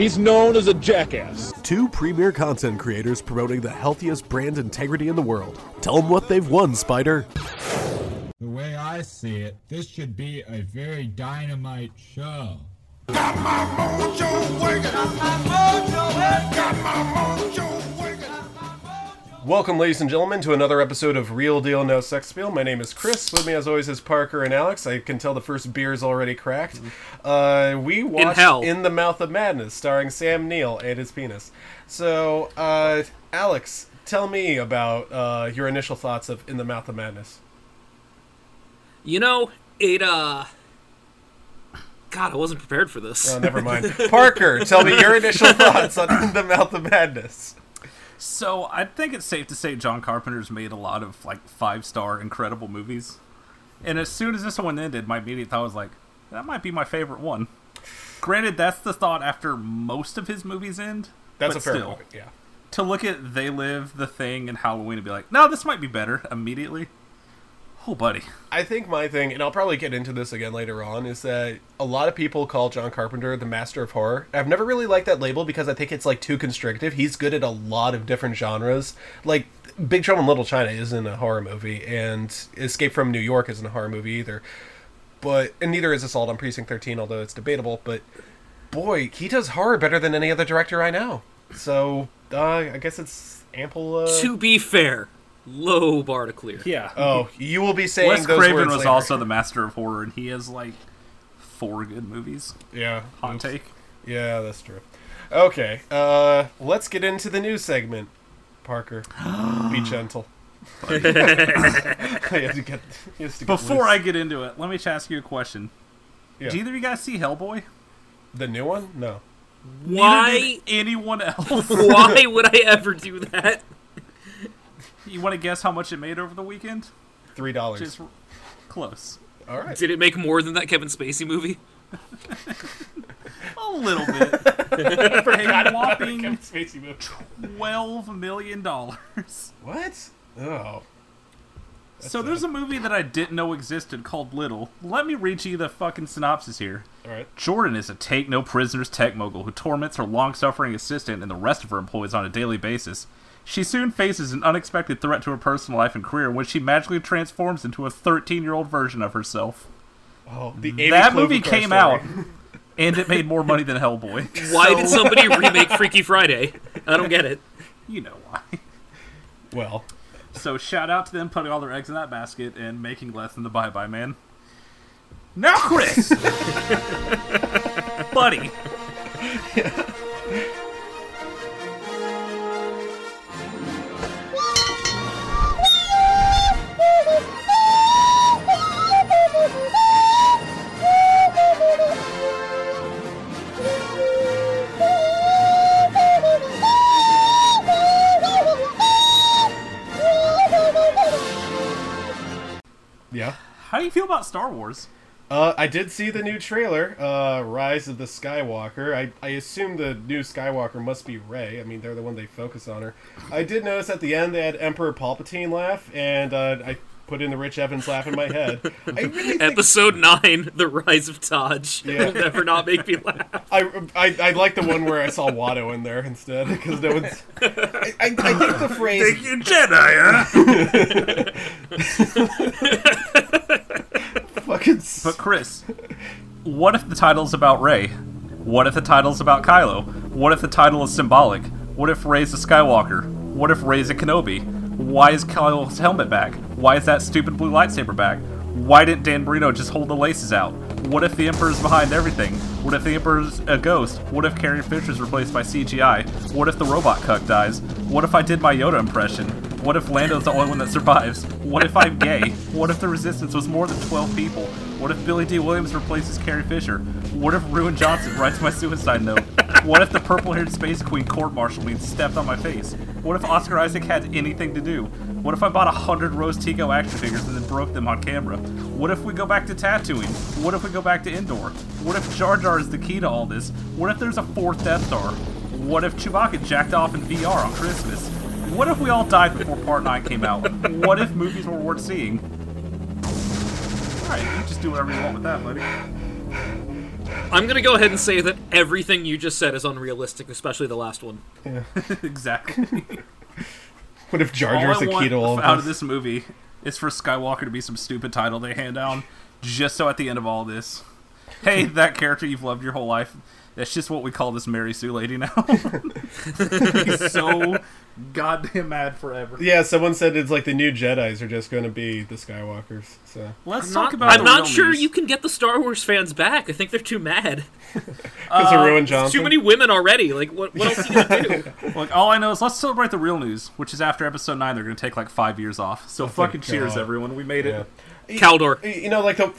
he's known as a jackass. two premier content creators promoting the healthiest brand integrity in the world. Tell them what they've won, Spider. The way I see it, this should be a very dynamite show. Welcome, ladies and gentlemen, to another episode of Real Deal No Sex Appeal. My name is Chris. With me, as always, is Parker and Alex. I can tell the first beer is already cracked. Uh, we watched hell. In the Mouth of Madness, starring Sam Neill and his penis. So, uh, Alex, tell me about uh, your initial thoughts of In the Mouth of Madness. You know, it uh God, I wasn't prepared for this. Oh, never mind. Parker, tell me your initial thoughts on In the Mouth of Madness. So I think it's safe to say John Carpenter's made a lot of like five star incredible movies. And as soon as this one ended, my immediate thought was like, that might be my favorite one. Granted, that's the thought after most of his movies end. That's a fair still, point. Yeah. To look at They Live, The Thing, and Halloween and be like, no, this might be better immediately. Oh, buddy. I think my thing, and I'll probably get into this again later on, is that a lot of people call John Carpenter the master of horror. I've never really liked that label because I think it's like too constrictive. He's good at a lot of different genres. Like Big Trouble in Little China isn't a horror movie, and Escape from New York isn't a horror movie either. But and neither is Assault on Precinct 13, although it's debatable. But boy, he does horror better than any other director I know. So uh, I guess it's ample. Uh... to be fair, low bar to clear. Yeah. Oh, you will be saying Wes those Craven words was later. also the master of horror, and he has like four good movies. yeah. Hot Oops. take. Yeah, that's true. Okay, uh, let's get into the news segment. Parker, be gentle. to get, you have get Before I get into it, let me just ask you a question. Yeah. Did either of you guys see Hellboy? the new one, no. Why did anyone else? why would I ever do that? You want to guess how much it made over the weekend? Three dollars. Just close. All right. Did it make more than that Kevin Spacey movie? A little bit. a whopping Spacey movie. twelve million dollars. What? Oh, So there's a movie that I didn't know existed called Little. Let me read you the fucking synopsis here. all right. Jordan is a take no prisoners tech mogul who torments her long suffering assistant and the rest of her employees on a daily basis. She soon faces an unexpected threat to her personal life and career when she magically transforms into a 13 year old version of herself. Oh, the Amy that Klobuchar movie came story. out, and it made more money than Hellboy. Why So- did somebody remake Freaky Friday? I don't get it. You know why. Well, So shout out to them putting all their eggs in that basket and making less than the Bye Bye Man. Now, Chris, buddy. yeah. How do you feel about Star Wars? Uh, I did see the new trailer, uh, Rise of the Skywalker. I, I assume the new Skywalker must be Rey. I mean, they're the one they focus on her. I did notice at the end they had Emperor Palpatine laugh, and uh, I put in the Rich Evans laugh in my head. I really think Episode nine, The Rise of Taj. Yeah. Will never not make me laugh. I, I I like the one where I saw Watto in there instead because no one's. I, I, I think the phrase You Jedi, huh? fucking. But Chris, what if the title's about Rey? What if the title's about Kylo? What if the title is symbolic? What if Rey's a Skywalker? What if Rey's a Kenobi? Why is Kylo's helmet back? Why is that stupid blue lightsaber back? Why didn't Dan Marino just hold the laces out? What if the Emperor's behind everything? What if the Emperor's a ghost? What if Carrie Fisher's replaced by CGI? What if the robot cuck dies? What if I did my Yoda impression? What if Lando's the only one that survives? What if I'm gay? What if the Resistance was more than 12 people? What if Billy Dee Williams replaces Carrie Fisher? What if Ruin Johnson writes my suicide note? What if the purple-haired space queen court-martialed me and stepped on my face? What if Oscar Isaac had anything to do? What if I bought a hundred Rose Tico action figures and then broke them on camera? What if we go back to tattooing? What if we go back to indoor? What if Jar Jar is the key to all this? What if there's a fourth Death Star? What if Chewbacca jacked off in VR on Christmas? What if we all died before Part 9 came out? What if movies were worth seeing? Alright, you just do whatever you want with that, buddy. I'm gonna go ahead and say that everything you just said is unrealistic, especially the last one. Yeah. exactly. What if Jar Jar's the key to all out of of this? this movie is for Skywalker to be some stupid title they hand down, just so at the end of all this, hey, that character you've loved your whole life, that's just what we call this Mary Sue lady now. He's so goddamn mad forever. Yeah, someone said it's like the new Jedi's are just going to be the Skywalkers. So Let's I'm talk not, about. I'm the not real sure news. you can get the Star Wars fans back. I think they're too mad. because of ruined uh, Johnson. Too many women already. Like, what, what else are you gonna do? Like all I know is let's celebrate the real news, which is after episode nine they're gonna take like five years off. So oh, fucking cheers, God. everyone. We made it. Yeah. Caldor. You know, like the,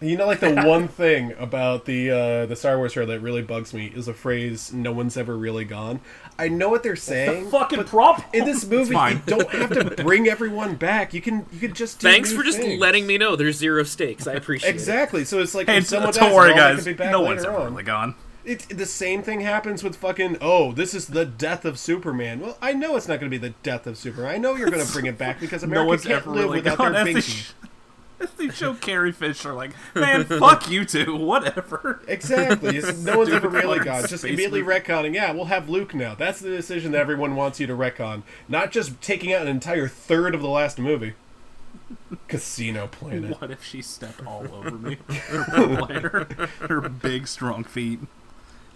you know, like the one thing about the uh, the Star Wars show that really bugs me is a phrase "no one's ever really gone." I know what they're saying. Fucking but prop. in this movie, you don't have to bring everyone back. You can you can just do Thanks new for just things. letting me know there's zero stakes. I appreciate it. Exactly. So it's like Hey, if someone don't dies, worry, guys. can be back No one's ever on. really gone. It's the same thing happens with fucking. Oh, this is the death of Superman. Well, I know it's not going to be the death of Superman. I know you're going to bring it back because America no one's can't ever live really without gone. their As binky. They show Carrie Fisher, like, man, fuck you two, whatever. Exactly. It's- no one's ever really gone. Just immediately movie. retconning. Yeah, we'll have Luke now. That's the decision that everyone wants you to retcon. Not just taking out an entire third of the last movie. Casino Planet. What if she stepped all over me? Her, her big, strong feet.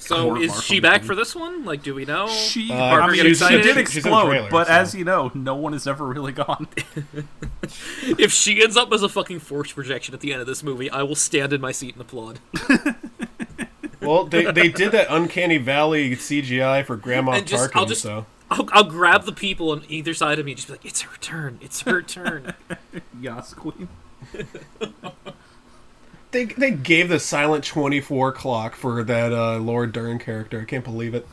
So Court is she back thing. for this one? Like, do we know? She, Uh, I mean, she's- she she's- did she's in the explode, trailer, but so- as you know, no one is ever really gone. if she ends up as a fucking force projection at the end of this movie, I will stand in my seat and applaud. Well, they, they did that Uncanny Valley CGI for Grandma And just- Tarkin, I'll just- so. I'll, I'll grab the people on either side of me and just be like, "It's her turn. It's her turn." Yas Queen. They, they gave the silent 24 clock for that uh, Laura Dern character. I can't believe it.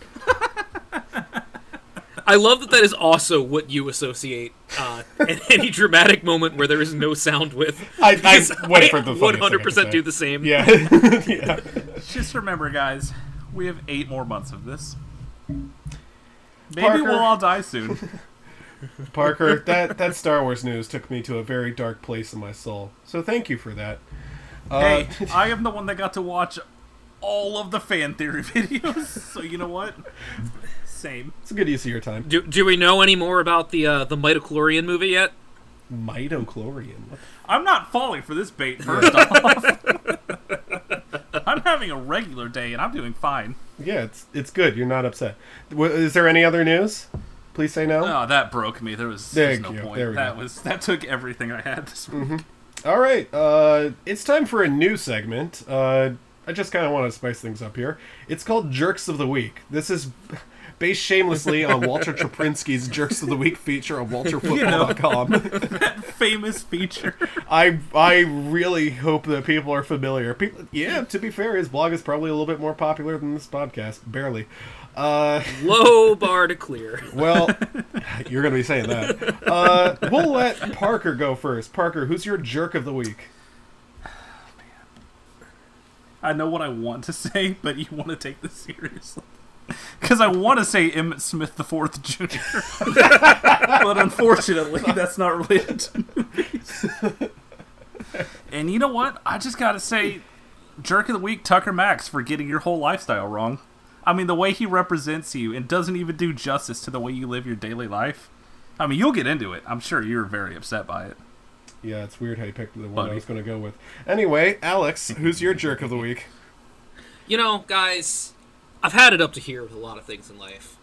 I love that that is also what you associate uh, in any dramatic moment where there is no sound with. I, Because I went for the would thing I 100% do the same. Yeah. yeah. Just remember, guys, we have eight more months of this. Maybe Parker. we'll all die soon. Parker, that, that Star Wars news took me to a very dark place in my soul. So thank you for that. Uh, hey, I am the one that got to watch all of the fan theory videos, so you know what? Same. it's a good use of your time. Do, do we know any more about the uh, the Midichlorian movie yet? Midichlorian. I'm not falling for this bait, first off. I'm having a regular day and I'm doing fine. Yeah, it's it's good. You're not upset. W- Is there any other news? Please say no. Oh, that broke me. There was There there's you no go. point. There we that go. Mm-hmm. was that took everything I had this week. All right, uh, it's time for a new segment. Uh, I just kind of want to spice things up here. It's called Jerks of the Week. This is based shamelessly on Walter Cherepinsky's Jerks of the Week feature on WalterFootball.com. Famous feature. I I really hope that people are familiar. People, yeah. To be fair, his blog is probably a little bit more popular than this podcast, barely. Uh, Low bar to clear. well, you're gonna be saying that. Uh, we'll let Parker go first. Parker, who's your jerk of the week? I know what I want to say, but you want to take this seriously. Because I want to say Emmitt Smith the Fourth Jr., but unfortunately, that's not related to movies. and you know what? I just gotta say, jerk of the week, Tucker Max, for getting your whole lifestyle wrong. I mean, the way he represents you and doesn't even do justice to the way you live your daily life. I mean, you'll get into it. I'm sure you're very upset by it. Yeah, it's weird how you picked the one I was going to go with. Anyway, Alex, who's your jerk of the week? You know, guys, I've had it up to here with a lot of things in life.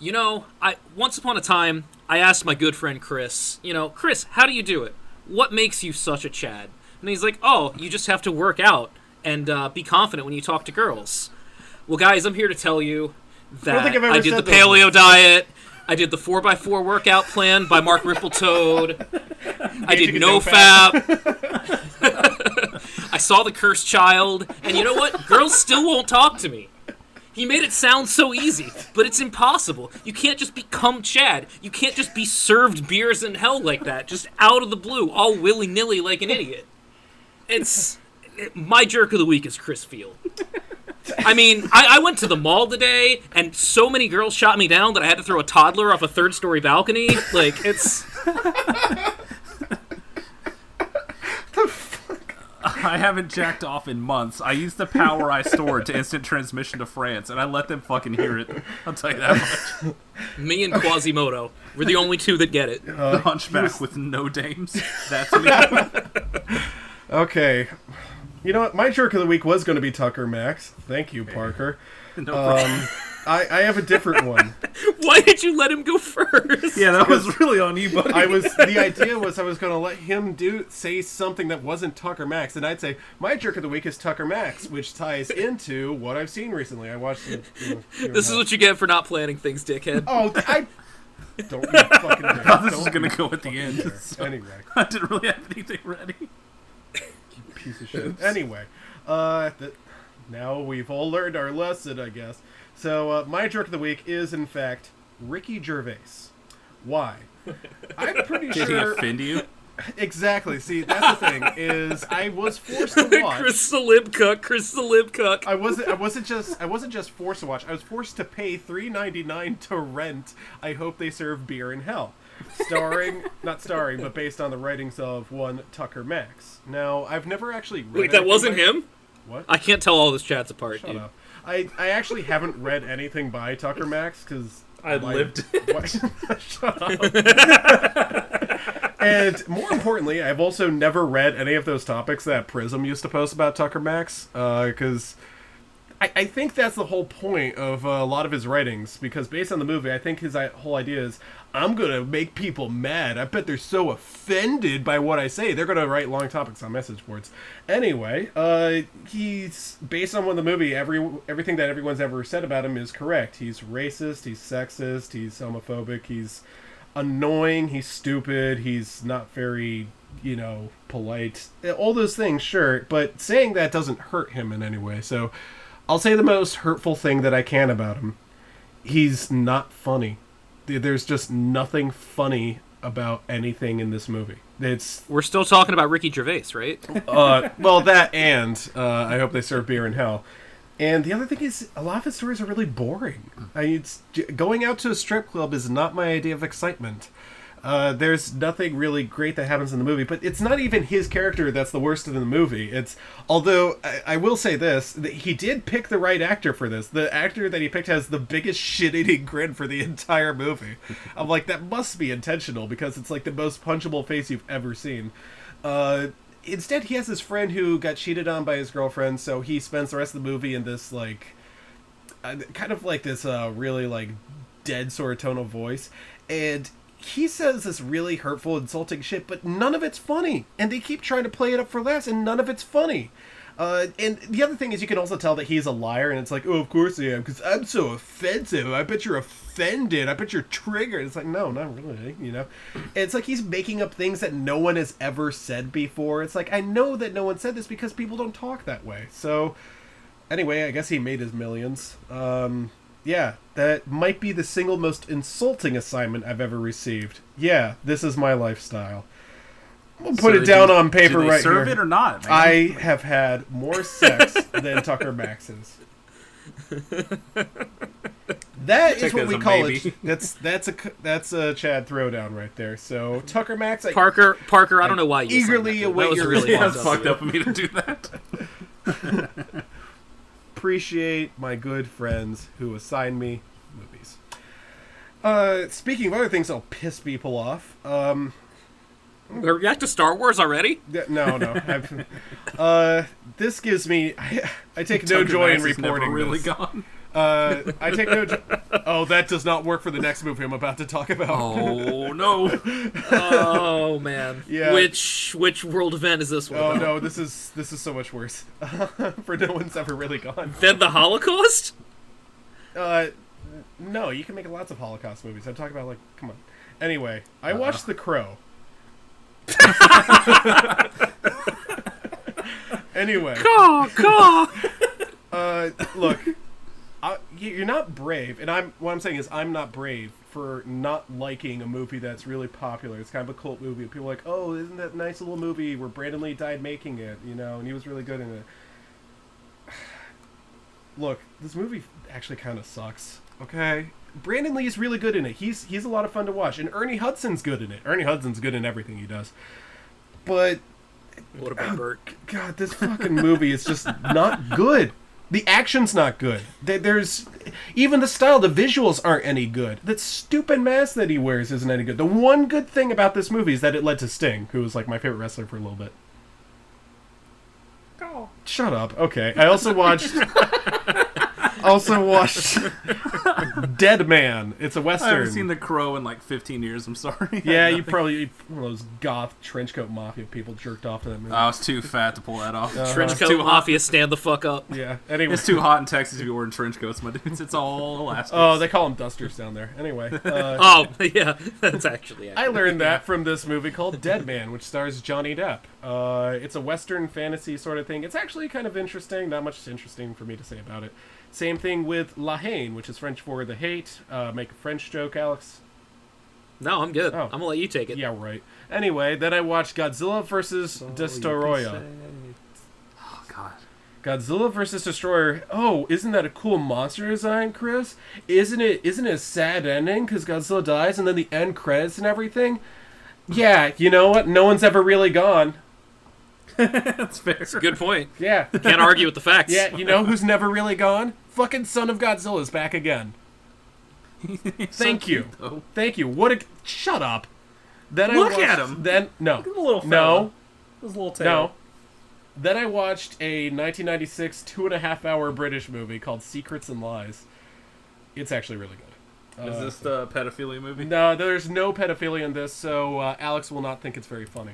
You know, I once upon a time I asked my good friend Chris, you know, Chris, how do you do it? What makes you such a Chad? And he's like, oh, you just have to work out and uh, be confident when you talk to girls. Well, guys, I'm here to tell you that I've I did the paleo diet. I did the 4x4 workout plan by Mark Rippletoad. I did no fap. I saw the cursed child, and you know what? Girls still won't talk to me. He made it sound so easy, but it's impossible. You can't just become Chad. You can't just be served beers in hell like that, just out of the blue, all willy nilly like an idiot. It's it- my jerk of the week is Chris Field. I mean, I, I went to the mall today, and so many girls shot me down that I had to throw a toddler off a third story balcony. Like, it's. The fuck? I haven't jacked off in months. I used the power I stored to instant transmission to France, and I let them fucking hear it. I'll tell you that much. Me and Quasimodo. We're the only two that get it. the hunchback with no dames. That's me. Okay. You know what? My jerk of the week was going to be Tucker Max. Thank you, Parker. No problem. Um, I, I have a different one. Why did you let him go first? yeah, that was really on you, buddy. I was the idea was I was going to let him do say something that wasn't Tucker Max, and I'd say my jerk of the week is Tucker Max, which ties into what I've seen recently. I watched. The, you know, you This is know- what you get for not planning things, dickhead. Oh, I don't you fucking. dare. thought this Don't was gonna go at the end. so Anyway. I didn't really have anything ready. Piece of shit. Anyway, uh, th- now we've all learned our lesson, I guess. So uh, my jerk of the week is, in fact, Ricky Gervais. Why? I'm pretty sure. Did he sure. offend you? Exactly. See, that's the thing is, I was forced to watch. Chris the lib cuck, Chris the lib cuck. I wasn't. I wasn't just. I wasn't just forced to watch. I was forced to pay three ninety nine to rent. I hope they serve beer in hell. Starring, not starring, but based on the writings of one Tucker Max. Now, I've never actually read. Wait, that wasn't by- him? What? I can't tell all this chats apart, Shut dude. up. I, I actually haven't read anything by Tucker Max because I lived Shut up. and more importantly, I've also never read any of those topics that Prism used to post about Tucker Max uh, because I, I think that's the whole point of uh, a lot of his writings. Because based on the movie, I think his i- whole idea is I'm gonna make people mad. I bet they're so offended by what I say. They're gonna write long topics on message boards. Anyway, uh, he's based on what the movie. Every everything that everyone's ever said about him is correct. He's racist. He's sexist. He's homophobic. He's annoying. He's stupid. He's not very you know polite. All those things, sure. But saying that doesn't hurt him in any way. So I'll say the most hurtful thing that I can about him. He's not funny. There's just nothing funny about anything in this movie. It's We're still talking about Ricky Gervais, right? uh, well that and uh, I hope they serve beer in hell. And the other thing is, a lot of his stories are really boring. I mean, it's, going out to a strip club is not my idea of excitement. Uh, there's nothing really great that happens in the movie, but it's not even his character that's the worst in the movie. It's although I, I will say this, he did pick the right actor for this. The actor that he picked has the biggest shit-eating grin for the entire movie. I'm like, that must be intentional because it's like the most punchable face you've ever seen. Uh, instead, he has this friend who got cheated on by his girlfriend, so he spends the rest of the movie in this like uh, kind of like this uh, really like dead sort of tone of voice, and he says this really hurtful, insulting shit, but none of it's funny, and they keep trying to play it up for laughs, and none of it's funny. Uh, and the other thing is, you can also tell that he's a liar, and it's like, oh, of course I am, because I'm so offensive. I bet you're offended. I bet you're triggered. It's like, no, not really. You know, it's like he's making up things that no one has ever said before. It's like I know that no one said this because people don't talk that way. So, anyway, I guess he made his millions. Um, yeah, that might be the single most insulting assignment I've ever received. Yeah, this is my lifestyle. We'll put So it down you- on paper did they right serve here. it or not, man? I have had more sex than Tucker Max's. That is what we as a call maybe. it. That's that's a that's a Chad throwdown right there. So Tucker Max, I Parker, Parker, I don't know why you eagerly signed that. await that was your really yeah, response. it's fucked fucked up. up of me to do that. Appreciate my good friends who assign me movies. Uh, speaking of other things that'll piss people off, um, We're back to Star Wars already? Yeah, no, no. I've, uh, this gives me. I, I take no joy in Max is never reporting really this. gone. Uh, I take no. Jo- oh, that does not work for the next movie I'm about to talk about. Oh no! Oh man. Yeah. Which which world event is this one? Oh about? no, this is this is so much worse. for no one's ever really gone. Then the Holocaust? Uh, no, you can make lots of Holocaust movies. I'm talking about like, come on. Anyway, I watched The Crow. anyway, Caw, caw. uh, look, you're not brave, and I'm what I'm saying is I'm not brave for not liking a movie that's really popular. It's kind of a cult movie. People are like, oh, isn't that a nice little movie where Brandon Lee died making it, you know, and he was really good in it. Look, this movie actually kind of sucks. Okay, Brandon Lee is really good in it. He's he's a lot of fun to watch, and Ernie Hudson's good in it. Ernie Hudson's good in everything he does. But What about Burke? God, this fucking movie is just not good. The action's not good. There's even the style, the visuals aren't any good. That stupid mask that he wears isn't any good. The one good thing about this movie is that it led to Sting, who was like my favorite wrestler for a little bit. Shut up. Okay. I also watched. also watched Dead Man. It's a western. I haven't seen The Crow in like 15 years. I'm sorry. yeah, you probably one of those goth trenchcoat mafia people jerked off to that movie. I was too fat to pull that off. Trench It's coat too hot. mafia, stand the fuck up. yeah. Anyway. It's too hot in Texas to be wearing trench coats, my dudes. It's all elastic. Oh, they call them dusters down there. Anyway, uh, Oh yeah, that's actually. I learned that from this movie called Dead Man, which stars Johnny Depp. Uh, it's a western fantasy sort of thing. It's actually kind of interesting. Not much interesting for me to say about it. Same thing with La Haine, which is French for the hate. Uh, make a French joke, Alex. No, I'm good. Oh. I'm gonna let you take it. Yeah, right. Anyway, then I watched Godzilla versus Destoroyah. Oh, God. Godzilla versus Destoroyah. Oh, isn't that a cool monster design, Chris? Isn't it? Isn't it a sad ending because Godzilla dies and then the end credits and everything? Yeah, you know what? No one's ever really gone. That's fair. Good point. Yeah, Can't argue with the facts. yeah. You know who's never really gone? Fucking Son of Godzilla's back again. Thank you, though. thank you. What a shut up. Then Look I watched, at him. Then no, the little fella. no, His little tail. no. Then I watched a 1996 two and a half hour British movie called Secrets and Lies. It's actually really good. Is Uh, this the pedophilia movie? No, there's no pedophilia in this, so uh, Alex will not think it's very funny.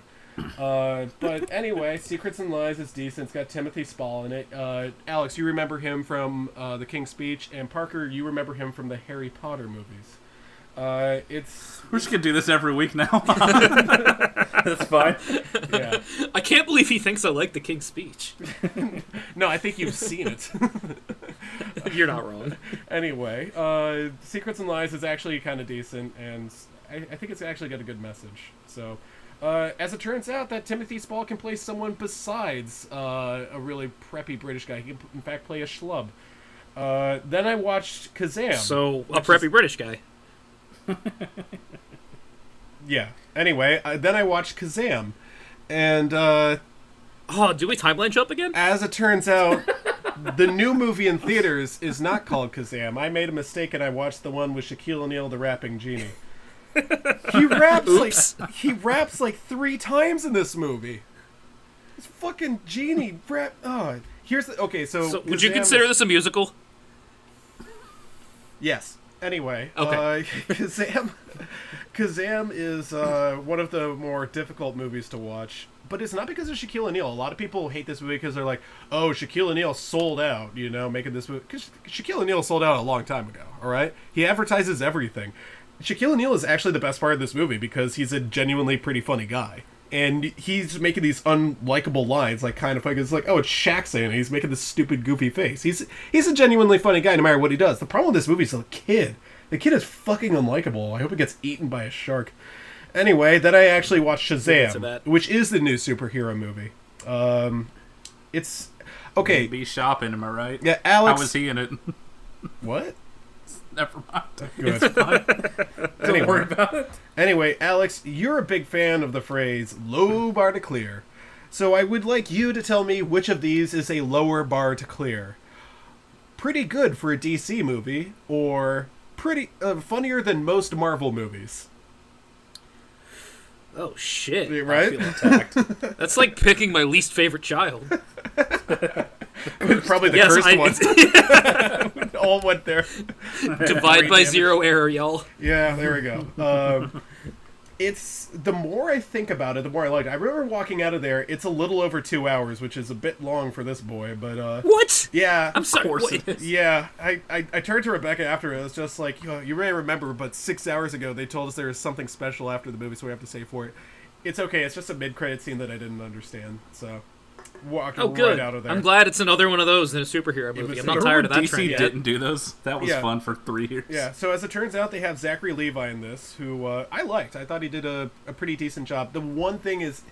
Uh, but anyway, Secrets and Lies is decent. It's got Timothy Spall in it. Uh, Alex, you remember him from uh, The King's Speech, and Parker, you remember him from the Harry Potter movies. Uh, it's We're just gonna do this every week now. That's fine. yeah. I can't believe he thinks I like the King's Speech. No, I think you've seen it. You're not wrong. anyway, uh, Secrets and Lies is actually kind of decent, and I, I think it's actually got a good message. So, uh, as it turns out, that Timothy Spall can play someone besides uh, a really preppy British guy. He can, in fact, play a schlub. Uh, then I watched Kazam. So a preppy is- British guy. yeah. Anyway, uh, then I watched Kazam, and uh, Oh, do we timeline jump again? as it turns out, the new movie in theaters is not called Kazam. I made a mistake and I watched the one with Shaquille O'Neal, the rapping genie. He raps Oops. like he raps like three times in this movie. It's fucking genie rap. Oh, here's the okay. So, So would you consider this a musical? Yes. Anyway, Okay. uh, Kazam, Kazam is uh, one of the more difficult movies to watch, but it's not because of Shaquille O'Neal. A lot of people hate this movie because they're like, "Oh, Shaquille O'Neal sold out," you know, making this movie. Because Shaquille O'Neal sold out a long time ago. All right, he advertises everything. Shaquille O'Neal is actually the best part of this movie because he's a genuinely pretty funny guy. And he's making these unlikable lines, like kind of like It's like, oh, it's Shaq saying it. He's making this stupid, goofy face. He's he's a genuinely funny guy, no matter what he does. The problem with this movie is the kid. The kid is fucking unlikable. I hope he gets eaten by a shark. Anyway, then I actually watched Shazam, which is the new superhero movie. Um, it's okay. Be shopping, am I right? Yeah, Alex. How was he in it? What? Never mind. Good. Don't Anyway. worry about it. Anyway, Alex, you're a big fan of the phrase low bar to clear. So I would like you to tell me which of these is a lower bar to clear. Pretty good for a DC movie, or pretty uh, funnier than most Marvel movies. Oh shit! I Right? feel attacked. That's like picking my least favorite child. Probably the yes, cursed I, one. All went there. divide by zero error, y'all. Yeah, there we go. Um, it's the more I think about it, the more I like it. I remember walking out of there. It's a little over two hours, which is a bit long for this boy, but uh, What? yeah, I'm sorry. course it is. Yeah, I, I, I turned to Rebecca after it. It was just like, you, know, you may remember, but six hours ago they told us there was something special after the movie, so we have to save for it. It's okay. It's just a mid-credit scene that I didn't understand. So, walking Oh, good. right out of there. I'm glad it's another one of those in a superhero movie. was- I'm not tired of that DC trend yet. didn't do those. That was Yeah. fun for three years. Yeah, so as it turns out, they have Zachary Levi in this, who uh, I liked. I thought he did a, a pretty decent job. The one thing is,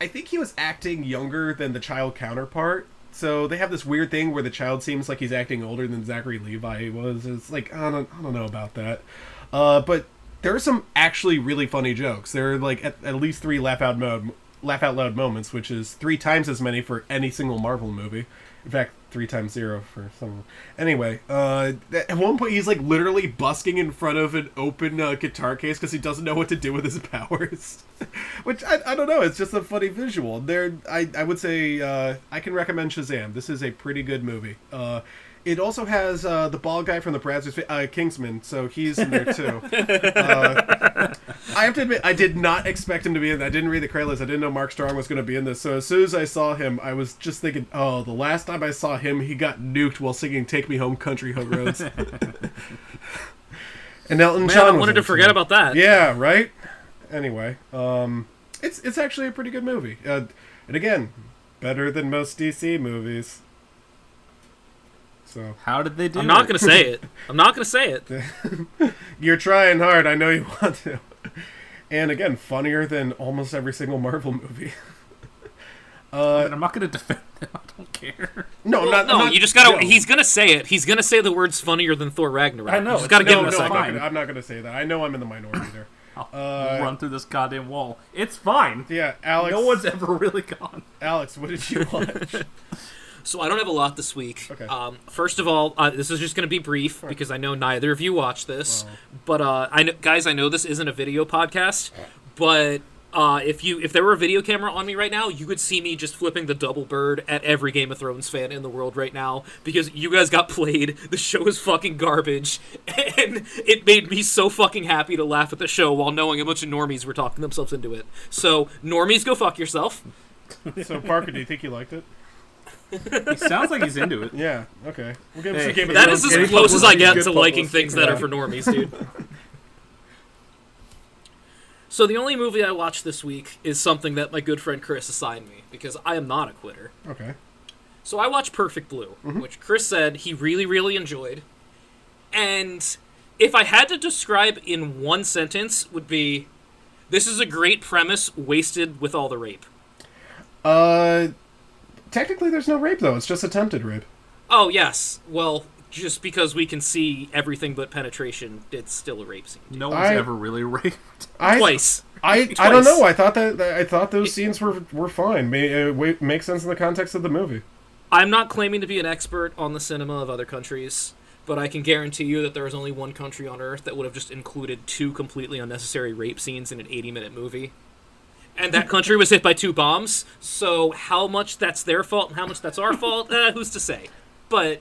I think he was acting younger than the child counterpart. So they have this weird thing where the child seems like he's acting older than Zachary Levi was. It's like I don't, I don't know about that. Uh, but there are some actually really funny jokes. There are like at, at least three laugh out mode, laugh out loud moments, which is three times as many for any single Marvel movie. In fact, three times zero for some. Anyway, uh, at one point he's like literally busking in front of an open uh, guitar case because he doesn't know what to do with his powers. Which I, I don't know. It's just a funny visual. There, I I would say uh, I can recommend Shazam. This is a pretty good movie. Uh, it also has uh, the bald guy from the Brazzers, uh, Kingsman, so he's in there too. uh, I have to admit, I did not expect him to be in. There. I didn't read the credit list. I didn't know Mark Strong was going to be in this. So as soon as I saw him, I was just thinking, oh, the last time I saw him, he got nuked while singing "Take Me Home, Country Roads." and Elton Man, John. I wanted to forget about that. Yeah, right. Anyway, um, it's it's actually a pretty good movie. Uh, and again, better than most DC movies. So How did they do I'm not it? gonna say it. I'm not gonna say it. you're trying hard. I know you want to. And again, funnier than almost every single Marvel movie. Uh, I'm not going to defend them. I don't care. no, Well, not, no, not- you just gotta. no. He's gonna say it. He's gonna say the words funnier than Thor Ragnarok. I know, You just gotta no, give him No, a no, I'm second. not, gonna, I'm not gonna say that. I know I'm in the minority there. I'll Uh, run through this goddamn wall. It's fine. Yeah, Alex. No one's ever really gone. Alex, what did you watch? So I don't have a lot this week. Okay. Um, first of all, uh, this is just going to be brief because I know neither of you watch this. But uh, I know, guys, I know this isn't a video podcast, but uh, if you if there were a video camera on me right now, you could see me just flipping the double bird at every Game of Thrones fan in the world right now because you guys got played. The show is fucking garbage, and it made me so fucking happy to laugh at the show while knowing a bunch of normies were talking themselves into it. So normies, go fuck yourself. so, Parker, do you think you liked it? He sounds like he's into it. Yeah. Okay. We'll give him Hey, some Game of That Thrones is as close as I get to liking things that are for normies, dude. so the only movie I watched this week is something that my good friend Chris assigned me because I am not a quitter. Okay. So I watched Perfect Blue, which Chris said he really, really enjoyed. And if I had to describe in one sentence, would be this is a great premise wasted with all the rape. Uh, technically, there's no rape though. It's just attempted rape. Oh yes, well, just because we can see everything but penetration, it's still a rape scene. No one's I- ever really raped. I, Twice. I, I don't know. I thought that I thought those scenes were were fine. May, uh, wa- make sense in the context of the movie. I'm not claiming to be an expert on the cinema of other countries, but I can guarantee you that there is only one country on earth that would have just included two completely unnecessary rape scenes in an 80 minute movie. And that country was hit by two bombs, so how much that's their fault and how much that's our fault, uh, who's to say? But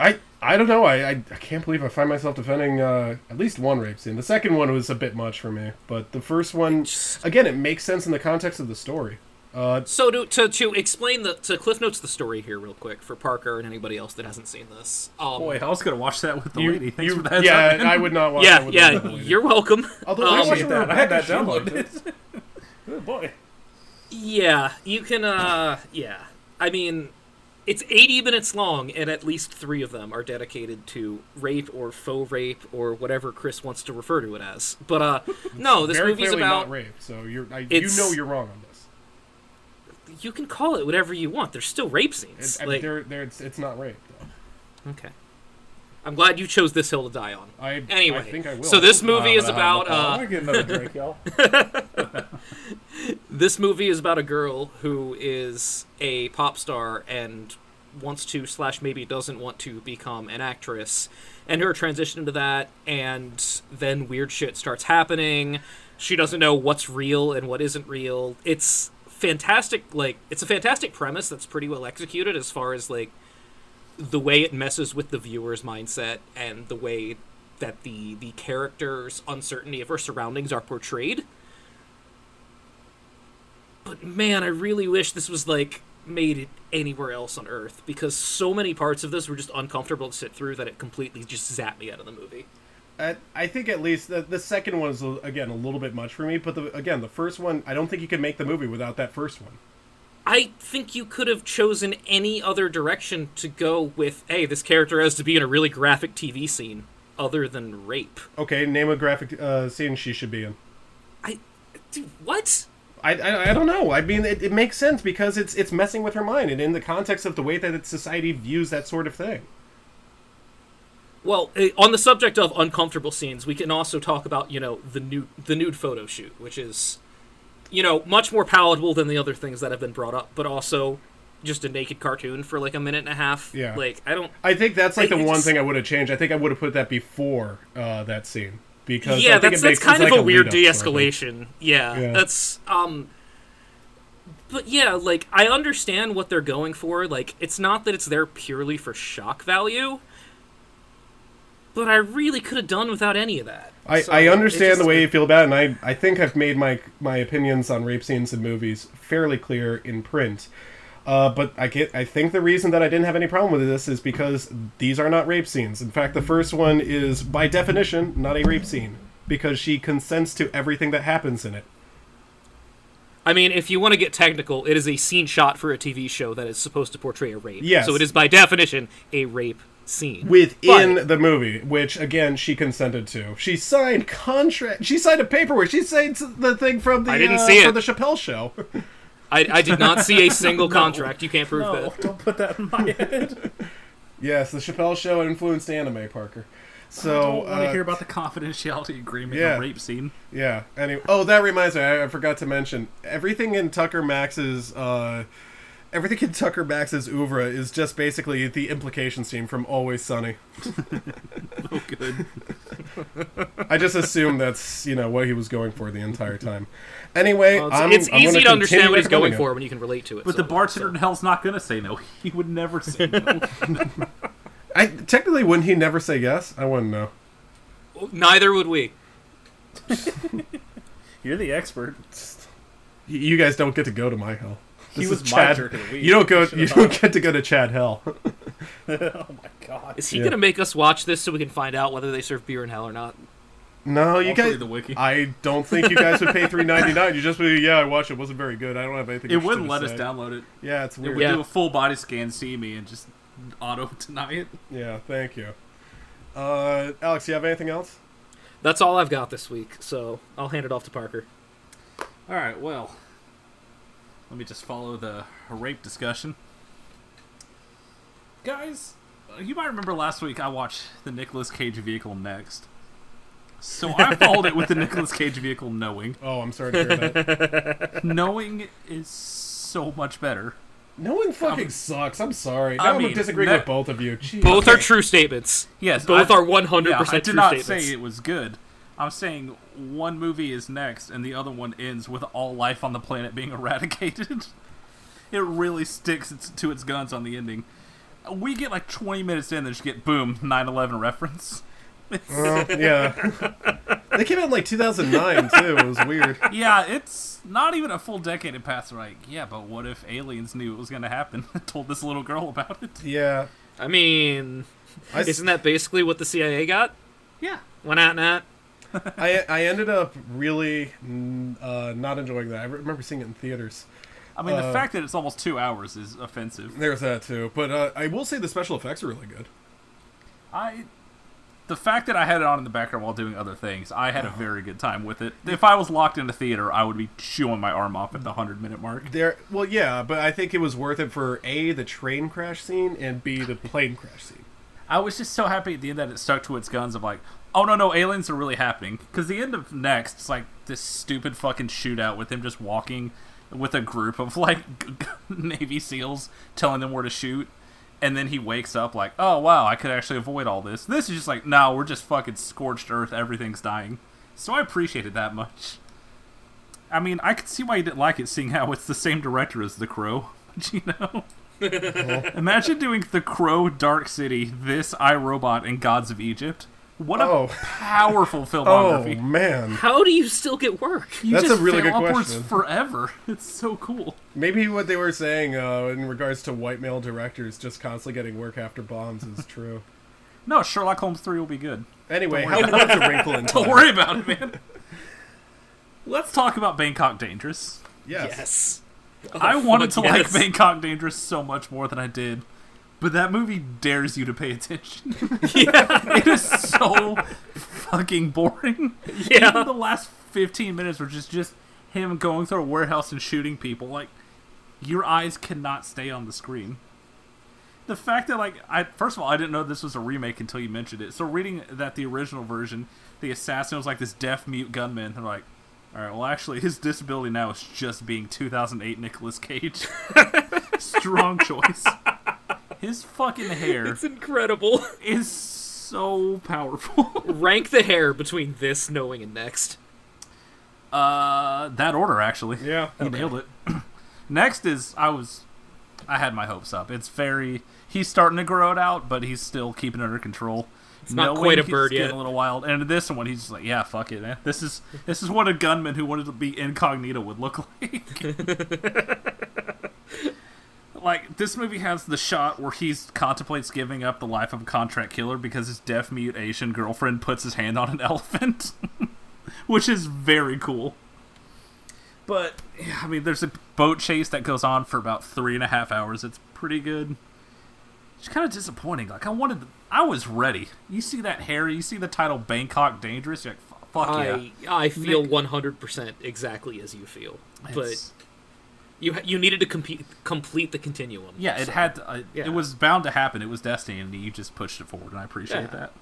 I I don't know. I, I, I can't believe I find myself defending uh, at least one rape scene. The second one was a bit much for me, but the first one, again, it makes sense in the context of the story. Uh, so to, to to explain the to cliff notes the story here real quick for Parker and anybody else that hasn't seen this. Um, Boy, I was gonna watch that with the you- lady. Thanks you- for that. yeah, Simon. I would not watch. yeah, that with yeah, another lady. you're welcome. Although Um, I watched it Appreciate with that. I had that downloaded. It. Good boy. Yeah, you can. uh Yeah, I mean, it's 80 minutes long, and at least three of them are dedicated to rape or faux rape or whatever Chris wants to refer to it as. But uh, no, this Very movie's about. not rape. So you're I, you know you're wrong on this. You can call it whatever you want. There's still rape scenes. It's, I mean, like, there, there, it's, it's not rape. Though. okay. I'm glad you chose this hill to die on. I Anyway, I think I will. so this movie I'm is gonna have about. a- I'm Uh, gonna get another drink, y'all. this movie is about a girl who is a pop star and wants to slash maybe doesn't want to become an actress. And her transition into that and then weird shit starts happening. She doesn't know what's real and what isn't real. It's fantastic like it's a fantastic premise that's pretty well executed as far as like the way it messes with the viewer's mindset and the way that the the character's uncertainty of her surroundings are portrayed but man, I really wish this was like made anywhere else on Earth because so many parts of this were just uncomfortable to sit through that it completely just zapped me out of the movie. I, I think at least the, the second one is again a little bit much for me, but the, again the first one I don't think you could make the movie without that first one. I think you could have chosen any other direction to go with. Hey, this character has to be in a really graphic TV scene, other than rape. Okay, name a graphic uh, scene she should be in. I, dude, what? I, I, I don't know. I mean, it, it makes sense because it's it's messing with her mind, and in the context of the way that society views that sort of thing. Well, eh, on the subject of uncomfortable scenes, we can also talk about you know the nude the nude photo shoot, which is you know much more palatable than the other things that have been brought up, but also just a naked cartoon for like a minute and a half. Yeah. like I don't. I think that's like the one just- thing I would have changed. I think I would have put that before uh, that scene because yeah, that's that's kind of like a weird lead-up sort of thing. de-escalation. Yeah, Yeah. that's um. But yeah, like I understand what they're going for. Like it's not that it's there purely for shock value. But I really could have done without any of that. I, So, I understand just- the way you feel about it, and I, I think I've made my my opinions on rape scenes in movies fairly clear in print. Uh, but I get I think the reason that I didn't have any problem with this is because these are not rape scenes. In fact, the first one is by definition not a rape scene because she consents to everything that happens in it. I mean, if you want to get technical, it is a scene shot for a TV show that is supposed to portray a rape. Yes. So it is by definition a rape scene. within But- the movie, which again she consented to. She signed contract. She signed a paperwork. She signed the thing from the I didn't uh, see it. the Chappelle show. I, I did not see a single contract. You can't prove No, that. don't put that in my head. yes, the Chappelle show influenced anime, Parker. So don't want to uh, hear about the confidentiality agreement yeah. in rape scene. yeah. Anyway, oh, that reminds me. I, I forgot to mention everything in Tucker Max's. Uh, Everything in Tucker Max's oeuvre is just basically the implication scene from Always Sunny. Oh, good. I just assume that's you know what he was going for the entire time. Anyway, Well, it's I'm, it's I'm easy gonna understand what he's going it. for when you can relate to it. But so- the bartender in hell's not gonna say no. He would never say no. I technically wouldn't he never say yes? I wouldn't know. so- Neither would we. You're the expert. You guys don't get to go to my hell. He This was is my Chad. jerk of the week. You don't go. You You don't get to go to Chad Hell. oh my god. Is he Yeah. gonna make us watch this so we can find out whether they serve beer in hell or not? No, you I'll show guys. the wiki. I don't think you guys would pay three ninety nine. You just be yeah, I watched it. wasn't very good. I don't have anything. It wouldn't to let us download it. Yeah, it's It would Yeah. do a full body scan, see me, and just auto deny it. Yeah, thank you. Uh, Alex, you have anything else? That's all I've got this week, so I'll hand it off to Parker. All right, well, let me just follow the rape discussion. Guys, uh, you might remember last week I watched the Nicolas Cage vehicle next. So I followed it with the Nicolas Cage vehicle knowing. Oh, I'm sorry to hear that. Knowing is so much better. no one fucking sucks. I'm sorry. I Now I am disagreeing ne- with both of you. Jeez. Both are true statements. Yes, Both I- are 100% yeah, I did not statements. say it was good. I'm saying one movie is next and the other one ends with all life on the planet being eradicated. it really sticks to its guns on the ending. We get like 20 minutes in, and just get boom 9/11 reference. Well, yeah. they came out in like 2009 too. It was weird. yeah, it's not even a full decade had passed. Like, yeah, but what if aliens knew it was going to happen? and Told this little girl about it. Yeah. I mean, I, s- isn't that basically what the CIA got? Yeah, Why not, Nat? I, I ended up really uh, not enjoying that. I remember seeing it in theaters. I mean the Uh, fact that it's almost two hours is offensive. There's that too. But uh, I will say the special effects are really good. I the fact that I had it on in the background while doing other things, I had a Uh-huh. very good time with it. If I was locked in the theater, I would be chewing my arm off at the hundred minute mark. There, well, yeah, but I think it was worth it for a the train crash scene and b the plane crash scene. I was just so happy at the end that it stuck to its guns of like, oh no no, aliens are really happening. Because the end of next, it's like this stupid fucking shootout with him just walking with a group of like Navy SEALs telling them where to shoot. And then he wakes up like, oh wow, I could actually avoid all this. This is just like, no, we're just fucking scorched earth. Everything's dying. So I appreciated that much. I mean, I could see why you didn't like it, seeing how it's the same director as The Crow. But you know, imagine doing The Crow, Dark City, this iRobot, and Gods of Egypt. What a Oh. powerful Oh man, How do you still get work? you That's just a really fail good upwards question. forever. It's so cool. maybe what they were saying uh, in regards to white male directors just constantly getting work after bombs is true. No, Sherlock Holmes three will be good. Anyway, Don't how worry was a wrinkle in Don't time? worry about it, man. Let's talk about Bangkok Dangerous. Yes. Yes. I wanted to fuck like yes. Bangkok Dangerous so much more than I did. But that movie dares you to pay attention. Yeah. it is so fucking boring. Yeah. Even the last 15 minutes were just just him going through a warehouse and shooting people. Like your eyes cannot stay on the screen. The fact that like I first of all I didn't know this was a remake until you mentioned it. So reading that the original version, the assassin was like this deaf mute gunman. They're like, all right, well actually his disability now is just being 2008 Nicolas Cage. Strong choice. His fucking hair It's incredible. is so powerful. Rank the hair between this, knowing, and next. Uh, that order actually. Yeah. he nailed it. Next is I was, I had my hopes up. It's very he's starting to grow it out, but he's still keeping it under control. It's not quite a bird getting yet. a little wild. And this one, he's just like, yeah, fuck it, man. This is this is what a gunman who wanted to be incognito would look like. Like this movie has the shot where he contemplates giving up the life of a contract killer because his deaf mute Asian girlfriend puts his hand on an elephant, which is very cool. But yeah, I mean, there's a boat chase that goes on for about three and a half hours. It's pretty good. It's kind of disappointing. Like I wanted, I was ready. You see that hair? You see the title Bangkok Dangerous? You're like, "F- fuck yeah. I I feel 100% exactly as you feel. But It's- you you needed to compete, complete the continuum. yeah, it so- had. To, uh, yeah. It was bound to happen. It was destiny, and you just pushed it forward, and I appreciate Yeah. that.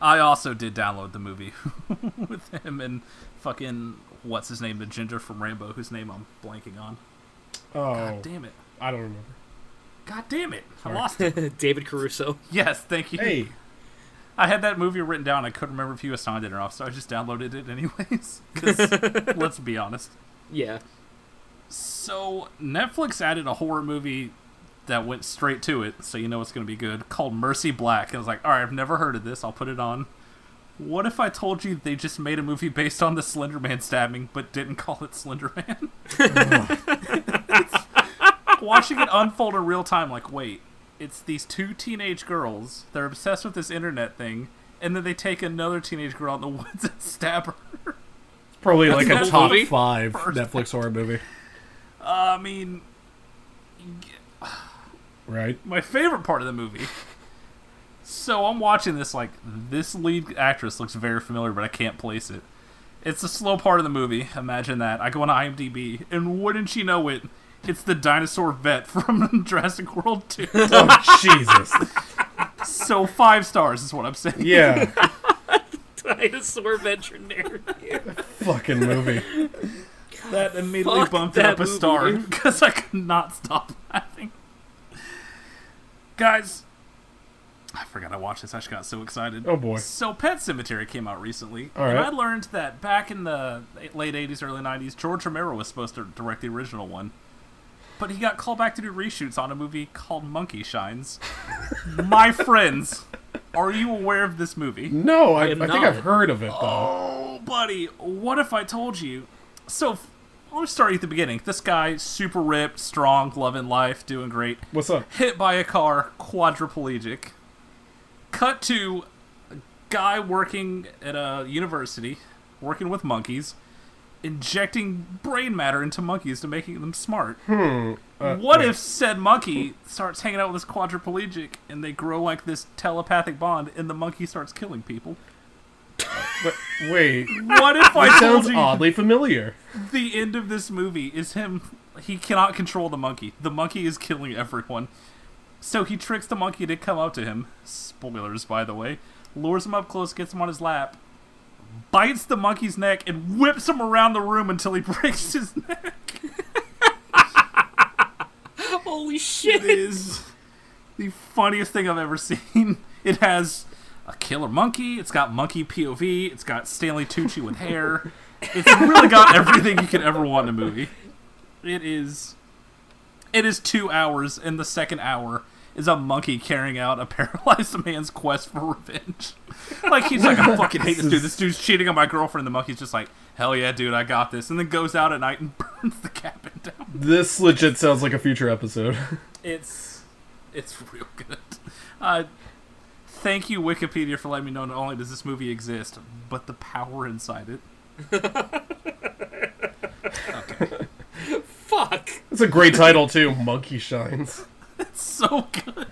I also did download the movie with him and fucking what's his name, the ginger from Rambo, whose name I'm blanking on. Oh, God damn it! I don't remember. God damn it! I lost it. David Caruso. yes, thank you. Hey, I had that movie written down. I couldn't remember if you assigned it or off, so I just downloaded it anyways. 'Cause let's be honest. Yeah. So Netflix added a horror movie that went straight to it, so you know it's going to be good, called Mercy Black. And I was like, all right, I've never heard of this. I'll put it on. What if I told you they just made a movie based on the Slender Man stabbing, but didn't call it Slender Man? Watching it unfold in real time, like, wait, it's these two teenage girls. They're obsessed with this internet thing, and then they take another teenage girl out in the woods and stab her. probably like a top movie? five First- Netflix horror movie, Uh, I mean, right? my favorite part of the movie. So I'm watching this like this lead actress looks very familiar, but I can't place it. It's the slow part of the movie. Imagine that. I go on IMDb, and wouldn't you know it, it's the dinosaur vet from Jurassic World 2. Oh Jesus! so five stars is what I'm saying. Yeah, Dinosaur veterinarian. fucking movie. That immediately Fuck bumped it that up a star movie. because I could not stop laughing. Guys, I forgot I watched this. I just got so excited. Oh, boy. So Pet Sematary came out recently, All and right. I learned that back in the late '80s, early '90s, George Romero was supposed to direct the original one, but he got called back to do reshoots on a movie called Monkey Shines. My friends, are you aware of this movie? No, I, I, am think. I've heard of it though. Oh, buddy, what if I told you? So, let's start at the beginning. This guy, super ripped, strong, loving life, doing great. What's up? Hit by a car, quadriplegic. Cut to a guy working at a university, working with monkeys, injecting brain matter into monkeys to making them smart. Uh, what wait. if said monkey starts hanging out with this quadriplegic and they grow like this telepathic bond and the monkey starts killing people? But wait, What if I it told sounds you oddly familiar. the end of this movie is him he cannot control the monkey. The monkey is killing everyone. So he tricks the monkey to come up to him. Spoilers, by the way. Lures him up close, gets him on his lap, bites the monkey's neck, and whips him around the room until he breaks his neck. Holy shit! is the funniest thing I've ever seen. It has a killer monkey. It's got monkey POV. It's got Stanley Tucci with hair. It's really got everything you could ever want in a movie. It is. It is two hours, and the second hour is a monkey carrying out a paralyzed man's quest for revenge. Like he's like, I fucking hate this dude. This dude's cheating on my girlfriend. The monkey's just like, hell yeah, dude, I got this, and then goes out at night and burns the cabin down. This legit sounds like a future episode. It's it's real good. Uh, thank you Wikipedia for letting me know not only does this movie exist, but the power inside it. Fuck fuck? It's a great title too. Monkey Shines. It's so good.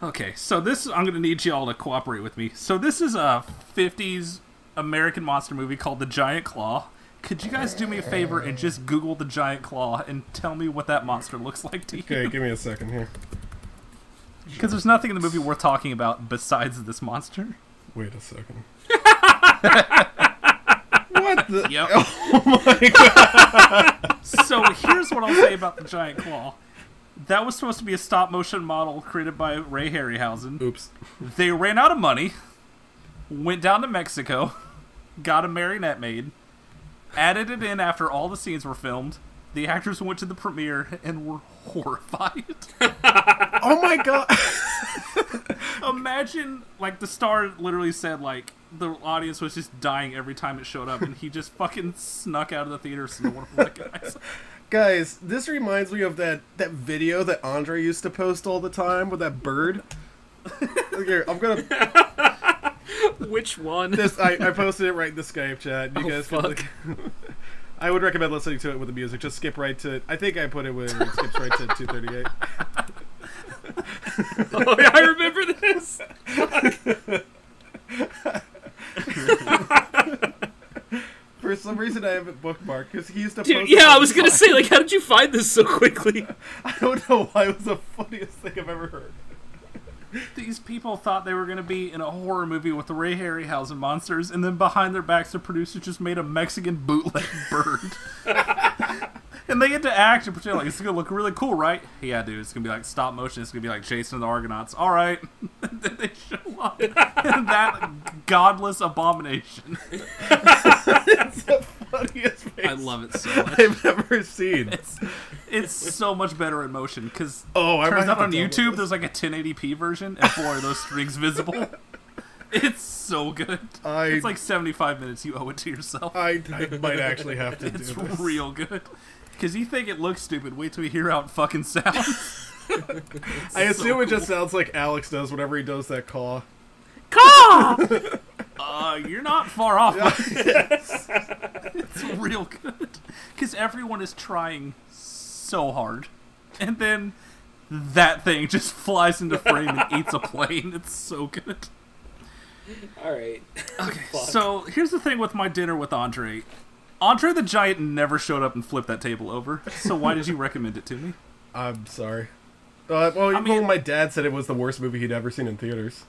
Okay, so this I'm gonna need y'all to cooperate with me. So this is a '50s American monster movie called The Giant Claw. Could you guys do me a favor and just Google the Giant Claw and tell me what that monster looks like to you? Okay, give me a second here. Because there's nothing in the movie worth talking about besides this monster. Wait a second. what the? Yep. Oh my god! so here's what I'll say about the Giant Claw. That was supposed to be a stop motion model created by Ray Harryhausen. Oops. They ran out of money, went down to Mexico, got a marionette made, added it in after all the scenes were filmed. The actors went to the premiere and were horrified. Oh my god! Imagine, like, the star literally said, like, the audience was just dying every time it showed up, and he just fucking snuck out of the theater so no one would recognize him. Guys, this reminds me of that that video that Andre used to post all the time with that bird. Here, I'm gonna. Which one? This I, I posted it right in the Skype chat. You Oh, guys can fuck. Look. I would recommend listening to it with the music. Just skip right to. I think I put it where it skips right to 238. oh, yeah, I remember this. For some reason, I have it bookmarked because he used to. Dude, post yeah, I was gonna say, like, how did you find this so quickly? I don't know why it was the funniest thing I've ever heard. These people thought they were going to be in a horror movie with the Ray Harryhausen monsters, and then behind their backs, the producer just made a Mexican bootleg bird. and they get to act and pretend like it's going to look really cool, right? Yeah, dude, it's going to be like stop motion. It's going to be like Jason and the Argonauts. All right. and then they show up in that godless abomination. It's the funniest face I love it so much. I've ever seen. It's, it's so much better in motion because Oh, I turns out on YouTube there's like a 1080p version and four of those strings visible. It's so good. I- it's like 75 minutes. You owe it to yourself. I, I might actually have to it's do this. real good. Because you think it looks stupid. Wait till you hear how it fucking sounds. I so assume it just sounds like Alex does whenever he does that call. call. uh, you're not far off. it's real good. Because everyone is trying so hard. And then that thing just flies into frame and eats a plane. It's so good. All right. Okay, so here's the thing with my dinner with Andre. Andre the Giant never showed up and flipped that table over. So why did you recommend it to me? I'm sorry. Uh, well, I even mean- my dad said it was the worst movie he'd ever seen in theaters.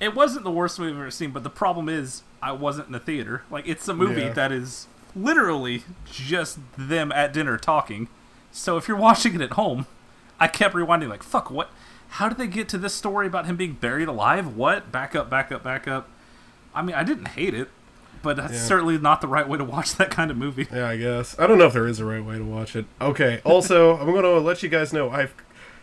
It wasn't the worst movie I've ever seen, but the problem is I wasn't in the theater. Like it's a movie Yeah. that is literally just them at dinner talking. So if you're watching it at home, I kept rewinding like, fuck, what how did they get to this story about him being buried alive? What? Back up, back up, back up. I mean, I didn't hate it, but that's Yeah. certainly not the right way to watch that kind of movie. Yeah, I guess. I don't know if there is a right way to watch it. Okay, also, I'm going to let you guys know I've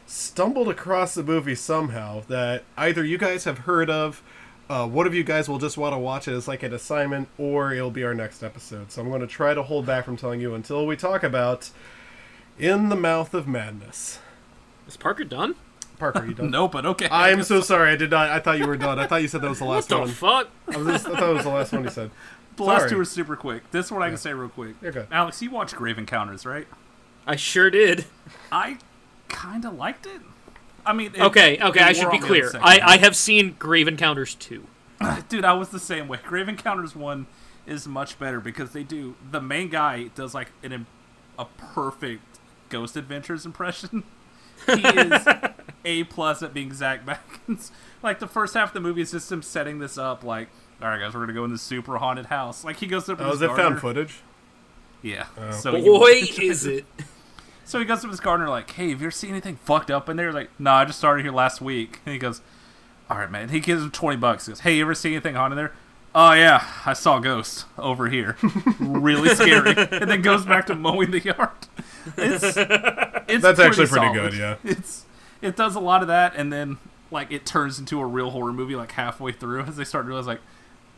stumbled across the movie somehow that either you guys have heard of, uh, one of you guys will just want to watch it as like an assignment, or it'll be our next episode. So I'm going to try to hold back from telling you until we talk about In the Mouth of Madness. Is Parker done? Parker, you done? No, but okay. I I'm so sorry. I did not. I thought you were done. I thought you said that was the What last the one. fuck? I, was just, I thought it was the last one you said. The last two are super quick. This one I can say real quick. You're good. Alex, you watched Grave Encounters, right? I sure did. I kind of liked it. I mean, it- Okay, okay, I should be clear. I. I have seen Grave Encounters 2. dude, I was the same way. Grave Encounters one is much better because they do the main guy does like an a perfect Ghost Adventures impression. He is a plus at being Zak Bagans. Like the first half of the movie is just him setting this up. Like, all right, guys, we're gonna go in this super haunted house. Like he goes up. to Oh, this is it found footage? Yeah. Oh. So you- Boy, is it. So he goes to his gardener like, "Hey, have you ever seen anything fucked up in there?" Like, "No, I just started here last week." And he goes, "All right, man." He gives him twenty bucks. He goes, "Hey, you ever see anything haunted there?" Oh yeah, I saw a ghost over here. really scary. and then goes back to mowing the yard. It's, it's That's actually pretty solid. good, yeah. It's it does a lot of that, and then like it turns into a real horror movie like halfway through as they start to realize like,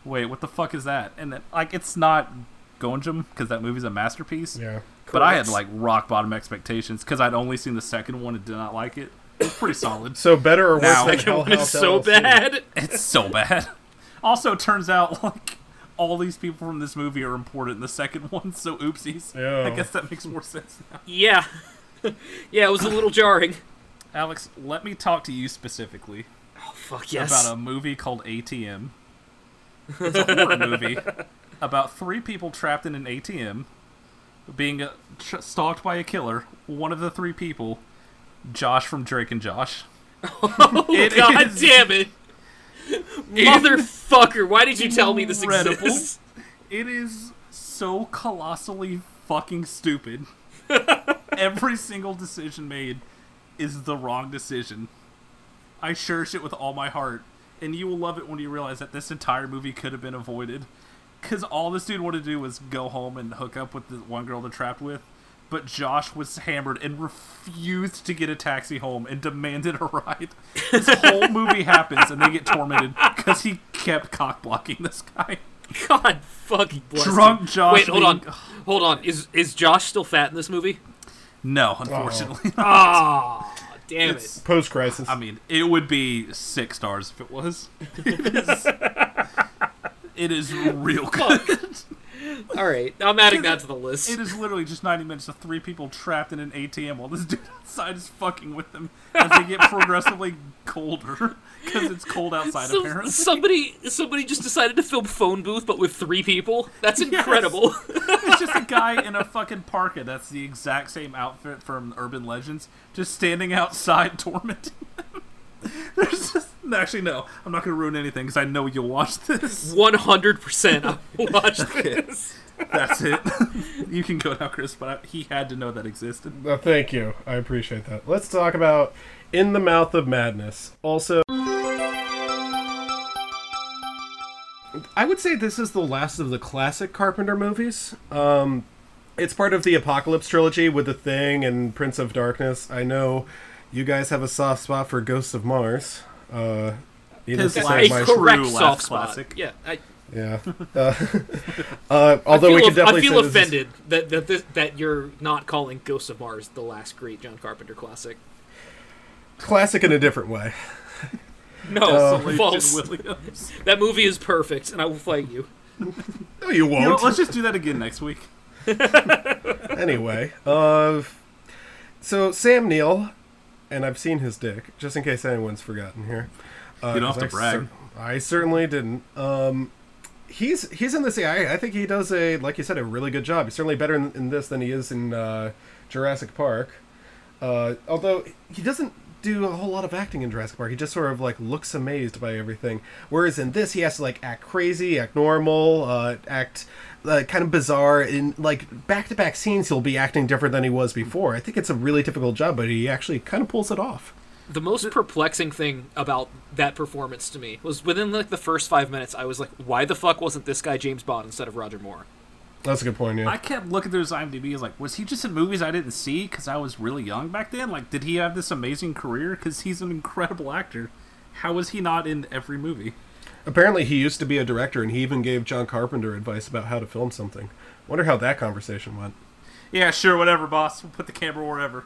wait, what the fuck is that? And then like it's not Gonjiam because that movie's a masterpiece. Yeah. But I had like rock bottom expectations because I'd only seen the second one and did not like it. It's pretty solid. So better or worse Now- than Hell one is House so LLC? bad. It's so bad. Also, it turns out like all these people from this movie are important in the second one, so oopsies. Yeah. I guess that makes more sense now. Yeah. yeah, it was a little jarring. Alex, let me talk to you specifically Oh, fuck yes. about a movie called ATM. It's a horror movie about three people trapped in an ATM being uh, tr- stalked by a killer. One of the three people, Josh from Drake and Josh. oh, It God is- damn it. Motherfucker, why did you tell me this Incredible. exists? It is so colossally fucking stupid. Every single decision made is the wrong decision. I cherish it with all my heart, and you will love it when you realize that this entire movie could have been avoided. Because all this dude wanted to do was go home and hook up with the one girl they're trapped with, but Josh was hammered and refused to get a taxi home and demanded a ride. This whole movie happens, and they get tormented because he kept cock blocking this guy. God fucking bless Drunk him. Josh Wait, hold on. Hold on. Is is Josh still fat in this movie? No, unfortunately. Ah, damn It's- it. Post crisis. I mean, it would be six stars if it was. It is, it is real good. All right, I'm adding that to the list. It is literally just 90 minutes of three people trapped in an ATM while this dude outside is fucking with them as they get progressively colder because it's cold outside So- apparently. somebody somebody just decided to film phone booth but with three people. That's incredible. It's just a guy in a fucking parka that's the exact same outfit from Urban Legends just standing outside tormenting them. There's just actually no. I'm not gonna ruin anything because I know you'll watch this. 100% I will watch this. That's it. you can go now, Chris. But I, he had to know that existed. Uh, thank you. I appreciate that. Let's talk about In the Mouth of Madness. Also, I would say this is the last of the classic Carpenter movies. Um, it's part of the Apocalypse trilogy with The Thing and Prince of Darkness. I know you guys have a soft spot for Ghosts of Mars. Uh, needless His to last say, a my- true correct last soft spot. classic. Yeah, I, yeah. Uh, uh, although I we feel, could definitely I feel say this is- offended that that, this, that you're not calling Ghosts of Mars the last great John Carpenter classic. classic in a different way. No, Isolation false. Williams. That movie is perfect, and I will fight you. No, you You know, won't. let's just do that again next week. anyway, uh, so Sam Neill, and I've seen his dick, just in case anyone's forgotten here. Uh, You don't have to I brag. I certainly didn't. Um, he's he's in this. I, I think he does a like you said a really good job. He's certainly better in, in this than he is in uh, Jurassic Park. Uh, although he doesn't do a whole lot of acting in Jurassic Park. He just sort of like looks amazed by everything. Whereas in this, he has to like act crazy, act normal, uh, act uh, kind of bizarre. In like back to back scenes, he'll be acting different than he was before. I think it's a really difficult job, but he actually kind of pulls it off. The most perplexing thing about that performance to me was within like the first five minutes, I was like, "Why the fuck wasn't this guy James Bond instead of Roger Moore?" That's a good point. Yeah. I kept looking through his IMDb. I was like, was he just in movies I didn't see because I was really young back then? Like, did he have this amazing career? Because he's an incredible actor. How was he not in every movie? Apparently, he used to be a director, and he even gave John Carpenter advice about how to film something. Wonder how that conversation went. Yeah, sure, whatever, boss. We'll put the camera wherever.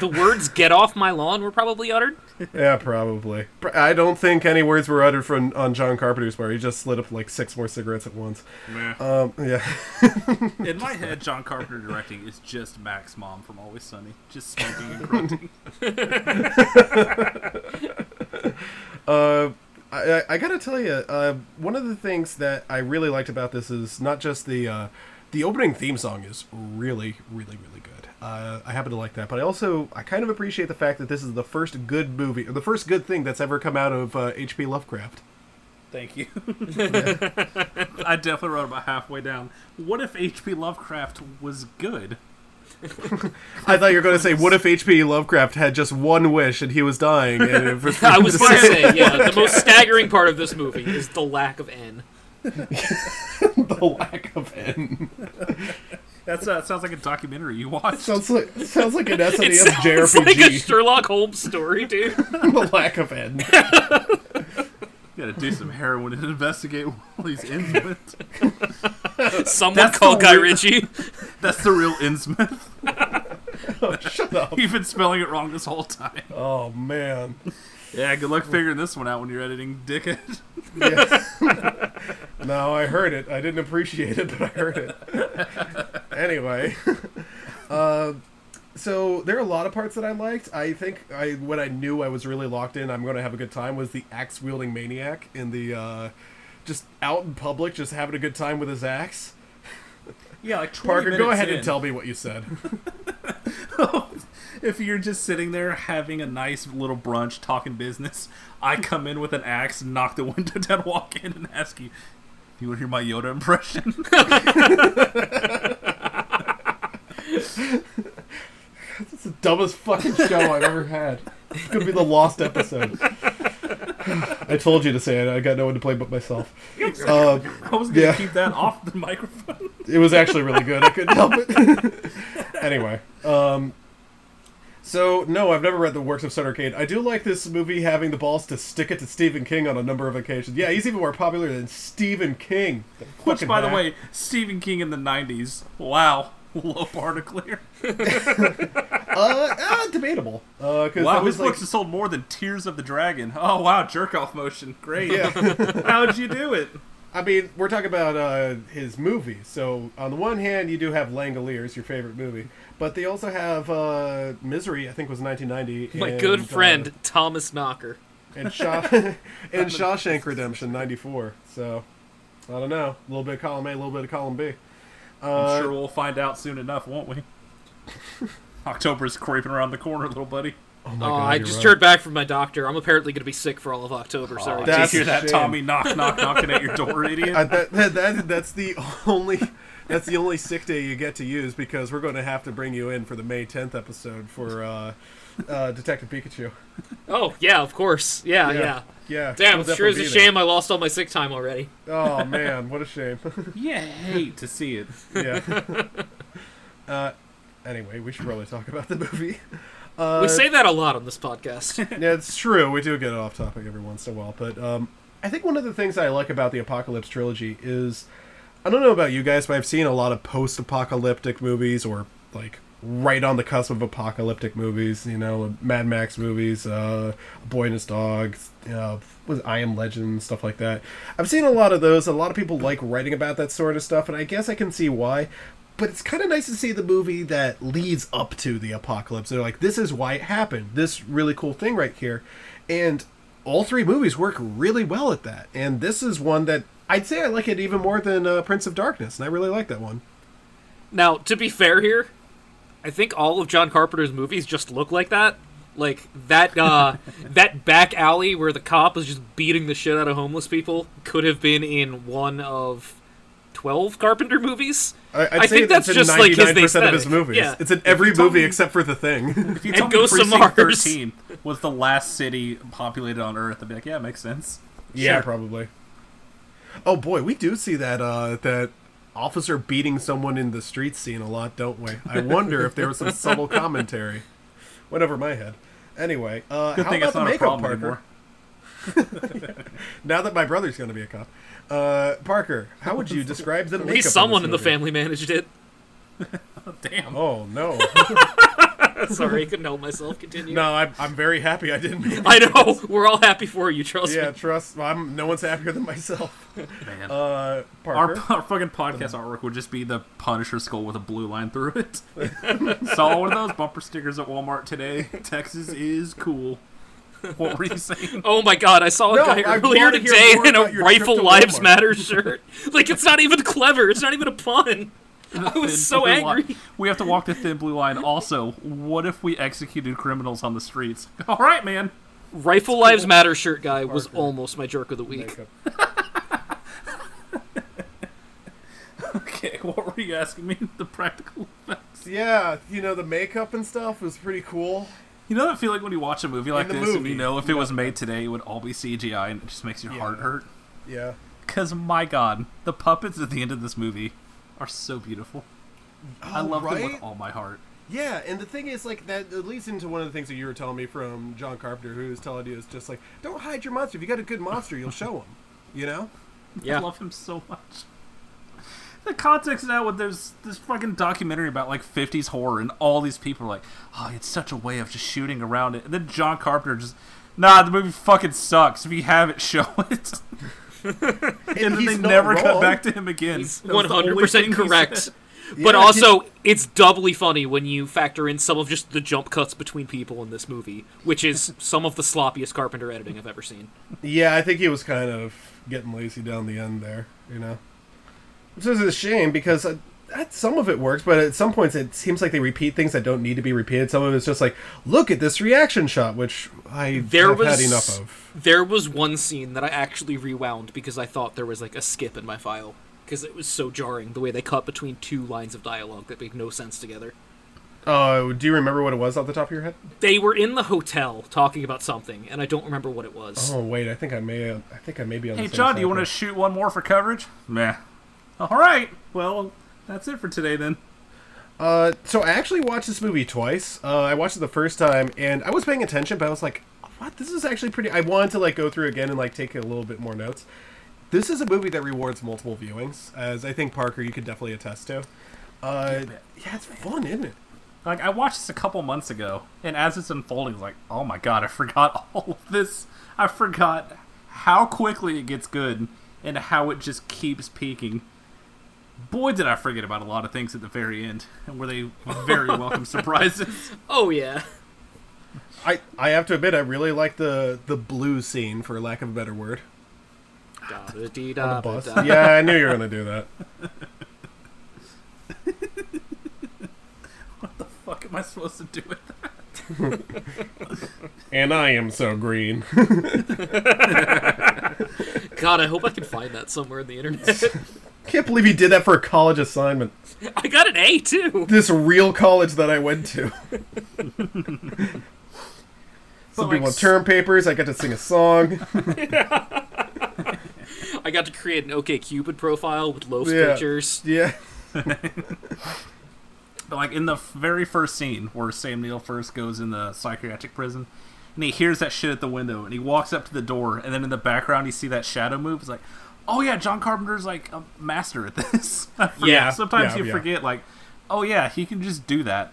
The words "get off my lawn" were probably uttered. Yeah, probably. I don't think any words were uttered from on John Carpenter's part. He just lit up like six more cigarettes at once. Meh. Um, yeah. In my head, John Carpenter directing is just Mac's Mom from Always Sunny, just smoking and grunting. Uh, I, I- I gotta tell you, uh, one of the things that I really liked about this is not just the uh, the opening theme song is really, really, really good. Uh, I happen to like that, but I also I kind of appreciate the fact that this is the first good movie, or the first good thing that's ever come out of uh, H.P. Lovecraft. Thank you. I definitely wrote about halfway down. What if H.P. Lovecraft was good? I thought you were going to say, "What if H.P. Lovecraft had just one wish and he was dying?" And it was I was going to say, yeah, the most staggering part of this movie is the lack of N. the lack of N. That's uh, sounds like a documentary you watched. Sounds like sounds like an SNES It sounds JRPG. like a Sherlock Holmes story, dude. the lack of N. You gotta do some heroin and investigate all these Innsmouth. Someone That's call Guy Ritchie. That's the real Innsmouth. Shut up. You've been spelling it wrong this whole time. Oh man. Yeah, good luck figuring this one out when you're editing Dickhead. No, I heard it. I didn't appreciate it, but I heard it. anyway, uh, so there are a lot of parts that I liked. I think I when I knew I was really locked in, I'm going to have a good time. Was the axe wielding maniac in the uh, just out in public, just having a good time with his axe. Yeah, like 20 Parker, go ahead in, and tell me what you said. if you're just sitting there having a nice little brunch, talking business, I come in with an axe, knock the window down, walk in, and ask you, "You want to hear my Yoda impression?" It's the dumbest fucking show I've ever had. It's gonna be the lost episode. I told you to say it. I got no one to play but myself. Uh, I was gonna Yeah. keep that off the microphone. it was actually really good. I couldn't help it. anyway, um, so no, I've never read the works of Sutter. I do like this movie having the balls to stick it to Stephen King on a number of occasions. Yeah, he's even more popular than Stephen King. Which, by the way, Stephen King in the '90s. Wow, low bar to clear. uh, uh, debatable. Uh, cause Wow, his was like, books have sold more than Tears of the Dragon. Oh wow, jerk off motion, great. Yeah. How'd you do it? I mean, we're talking about uh, his movies. So on the one hand, you do have Langoliers, your favorite movie, but they also have uh, Misery. I think was 1990. My and, good uh, friend Thomas Knocker. and Shaw and Shawshank Redemption '94. So I don't know. A little bit of column A, a little bit of column B. Uh, I'm sure we'll find out soon enough, won't we? October's creeping around the corner, little buddy. oh my Oh, God, I just right. heard back from my doctor. I'm apparently going to be sick for all of October. Sorry. that- Did you hear that. Tommy? Knock, knock, knocking at your door, idiot. I, that, that, that, that's the only that's the only sick day you get to use because we're going to have to bring you in for the May 10th episode for uh, uh, Detective Pikachu. oh, yeah, of course. Yeah, yeah. yeah. Damn, we'll it sure is a shame I lost all my sick time already. Oh man, what a shame. yeah, hate to see it. yeah. uh, anyway, we should probably talk about the movie. Uh, we say that a lot on this podcast. Yeah, it's true. We do get off topic every once in a while, but um, I think one of the things I like about the Apocalypse trilogy is I don't know about you guys, but I've seen a lot of post-apocalyptic movies or like right on the cusp of apocalyptic movies. You know, Mad Max movies, uh, Boy and His Dog, uh, was I Am Legend, stuff like that. I've seen a lot of those. A lot of people like writing about that sort of stuff, and I guess I can see why. But it's kind of nice to see the movie that leads up to the apocalypse. They're like, this is why it happened. This really cool thing right here. And all three movies work really well at that. And this is one that I'd say I like it even more than uh, Prince of Darkness. And I really like that one. now, to be fair here, I think all of John Carpenter's movies just look like that. Like that uh that back alley where the cop is just beating the shit out of homeless people could have been in one of 12 Carpenter movies. I, I'd I say think that's it's in just like his 99% of his movies. Yeah. It's in every movie me- except for The Thing. If you And told me Ghosts of Precinct Mars. 13 was the last city populated on Earth, I'd be like, yeah, it makes sense. Yeah, Sure. probably. Oh boy, we do see that uh, that officer beating someone in the street scene a lot, don't we? I wonder if there was some subtle commentary. Went over my head. Anyway, uh, Good how thing about it's the not a makeup, problem Parker? anymore. Now that my brother's going to be a cop, uh, Parker, how would you describe the At makeup? least someone in the this movie? family managed it. Damn. Oh no, Sorry, I couldn't help myself. Continue. no! I'm, I'm very happy I didn't. Mean I know. We're all happy for you, trust Yeah, me. trust. I'm. No one's happier than myself. Man. Uh, our, our fucking podcast artwork would just be the Punisher skull with a blue line through it. Saw one of those bumper stickers at Walmart today. Texas is cool. What were you saying? Oh my god, I saw a No, guy I earlier today in a about your trip Rifle to Lives Matter shirt. Like, it's not even clever. It's not even a pun. I was so blue line. angry. We have to walk the thin blue line. Also, what if we executed criminals on the streets? All right, man. Rifle Lives Matter shirt guy was almost my jerk of the week. Okay, what were you asking me? The practical effects. Yeah, you know the makeup and stuff was pretty cool. You know that feeling when you watch a movie like the this and you know if you it was made today, it would all be CGI and it just makes your heart hurt? Yeah. Because, my god, the puppets at the end of this movie are so beautiful. I Oh, love them with all my heart. Yeah, and the thing is, like, that it leads into one of the things that you were telling me from John Carpenter, who was telling you is just like, don't hide your monster. If you got a good monster, you'll show him. You know? Yeah. I love him so much. The context now with there's this fucking documentary about like 50s horror and all these people are like, oh, it's such a way of just shooting around it. And then John Carpenter just, nah, the movie fucking sucks. If you have it, show it. and, and then he's they not never cut back to him again. He's That was one the only hundred percent correct. said. But Yeah, also, it's doubly funny when you factor in some of just the jump cuts between people in this movie, which is some of the sloppiest Carpenter editing I've ever seen. Yeah, I think he was kind of getting lazy down the end there, you know. Which is a shame because uh, that, some of it works, but at some points it seems like they repeat things that don't need to be repeated. Some of it's just like, look at this reaction shot, which I There have was had enough of. There was one scene that I actually rewound because I thought there was like a skip in my file because it was so jarring the way they cut between two lines of dialogue that made no sense together. Uh, do you remember what it was off the top of your head? They were in the hotel talking about something, and I don't remember what it was. Oh wait, I think I may. I think I may be on. Hey the same John, do you want to shoot one more for coverage? Meh. All right. Well, that's it for today then. Uh, so I actually watched this movie twice. Uh, I watched it the first time, and I was paying attention, but I was like, "What? This is actually pretty." I wanted to like go through again and like take a little bit more notes. This is a movie that rewards multiple viewings, as I think Parker you could definitely attest to. Uh, yeah, it's fun, isn't it? Like I watched this a couple months ago, and as it's unfolding, it's like, oh my god, I forgot all of this. I forgot how quickly it gets good and how it just keeps peaking. Boy, did I forget about a lot of things at the very end, and were they very welcome surprises. Oh yeah, I I have to admit, I really like the the blue scene, for lack of a better word. Da-da-dee-da, Bus. ba-da. Yeah, I knew you were gonna do that. What the fuck, am I supposed to do with that? And I am so green. God, I hope I can find that somewhere in the internet. Can't believe he did that for a college assignment. I got an A too. This real college that I went to. Some like, people have term papers. I got to sing a song. I got to create an OK Cupid profile with Loaf's Yeah. pictures. Yeah. But like in the very first scene where Sam Neill first goes in the psychiatric prison, and he hears that shit at the window, and he walks up to the door, and then in the background you see that shadow move. It's like, oh yeah, John Carpenter's like a master at this. Yeah, sometimes yeah, you yeah. forget like, oh yeah, he can just do that.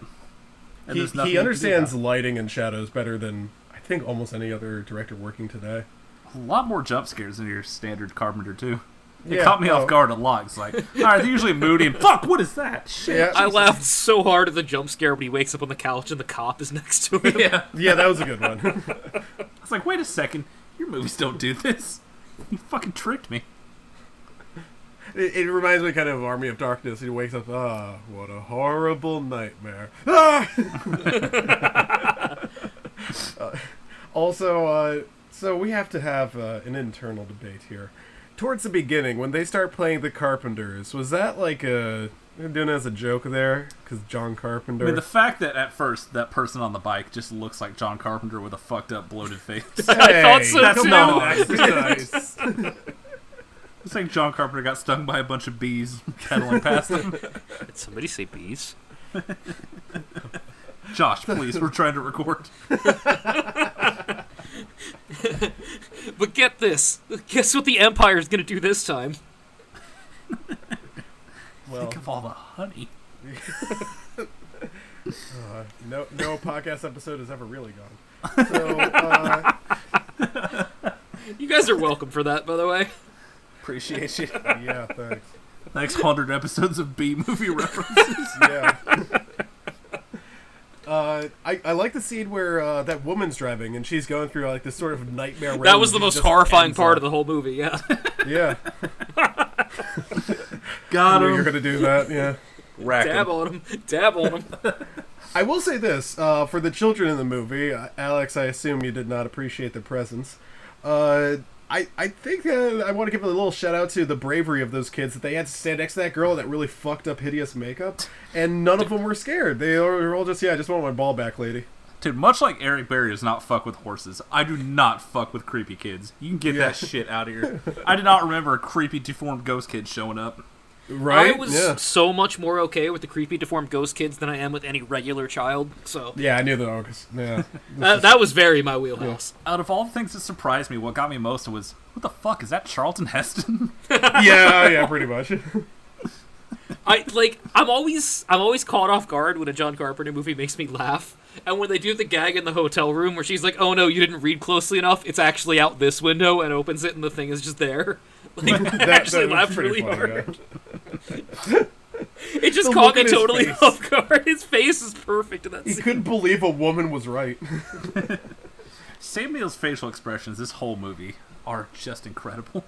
And He, there's nothing he understands lighting and shadows better than I think almost any other director working today. a lot more jump scares than your standard Carpenter too. It Yeah, caught me oh. off guard a lot. It's like, all right, they're usually moody and fuck. What is that? Shit. Yeah, I laughed so hard at the jump scare when he wakes up on the couch and the cop is next to him. Yeah. yeah, that was a good one. I was like, wait a second, your movies don't do this. You fucking tricked me. It, it reminds me kind of Army of Darkness. He wakes up, ah, what a horrible nightmare. Ah! Uh, also, uh, so we have to have uh, an internal debate here. Towards the beginning, when they start playing the Carpenters, was that like a doing it as a joke there? Because John Carpenter. I mean, the fact that at first that person on the bike just looks like John Carpenter with a fucked up, bloated face. I thought so that's too. not nice. it's like John Carpenter got stung by a bunch of bees pedaling past him. Did somebody say bees? Josh, please, we're trying to record. But get this. Guess what the Empire's gonna do this time? well, Think of all the honey. no, no podcast episode has ever really gone. So, uh, You guys are welcome for that, by the way. Appreciate you. yeah, thanks. Next hundred episodes of B movie references. yeah. Uh, I, I like the scene where uh, that woman's driving and she's going through like this sort of nightmare. That was the most horrifying part up- of the whole movie, yeah. Yeah, Got I him. you're gonna do that. Yeah. Rack Dab him. on him. Dab on him. I will say this uh, for the children in the movie, uh, Alex. I assume you did not appreciate their presence. Uh, I I think uh, I want to give a little shout out to the bravery of those kids that they had to stand next to that girl in that really fucked up, hideous makeup, and none of them were scared. They were all just, yeah, I just want my ball back, lady. Dude, much like Eric Berry does not fuck with horses, I do not fuck with creepy kids. You can get Yeah. that shit out of here. I did not remember a creepy deformed ghost kid showing up. Right? I was yeah. so much more okay with the creepy deformed ghost kids than I am with any regular child. So Yeah, I knew that. August. Yeah. that, that was very my wheelhouse. Out of all the things that surprised me, what got me most was, what the fuck, is that Charlton Heston? yeah, oh, yeah, pretty much. I like I'm always I'm always caught off guard when a John Carpenter movie makes me laugh. And when they do the gag in the hotel room where she's like, "Oh no, you didn't read closely enough. It's actually out this window," and opens it, and the thing is just there. Like, I That- actually that laughed pretty really funny, hard. It just The caught look me totally face. off guard. His face is perfect in that He scene. couldn't believe a woman was right. Sam Neill's facial expressions this whole movie are just incredible.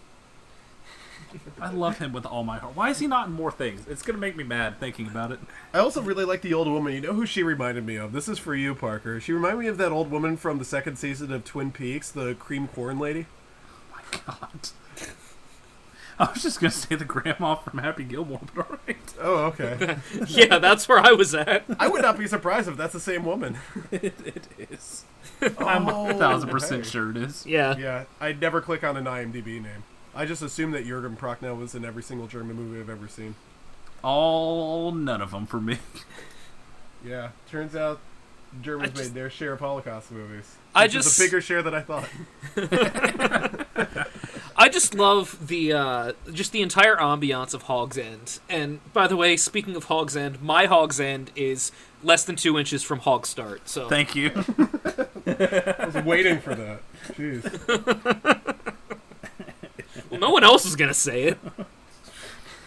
I love him with all my heart. Why is he not in more things? It's gonna make me mad thinking about it. I also really like the old woman. You know who she reminded me of? This is for you, Parker. She reminded me of that old woman from the second season of Twin Peaks, the cream corn lady. Oh my god. I was just gonna say the grandma from Happy Gilmore, but alright. Oh, okay. Yeah, that's where I was at. I would not be surprised if that's the same woman. It is. I'm a oh, thousand percent okay. sure it is. Yeah. Yeah, I'd never click on an IMDb name. I just assumed that Jurgen Prochnow was in every single German movie I've ever seen. All none of them for me. Yeah, turns out Germans just- made their share of Holocaust movies. I which is just- a bigger share than I thought. I just love the uh, just the entire ambiance of Hog's End. And by the way, speaking of Hog's End, my Hog's End is less than two inches from Hog Start. So Thank you. I was waiting for that. Jeez. well, no one else is gonna say it.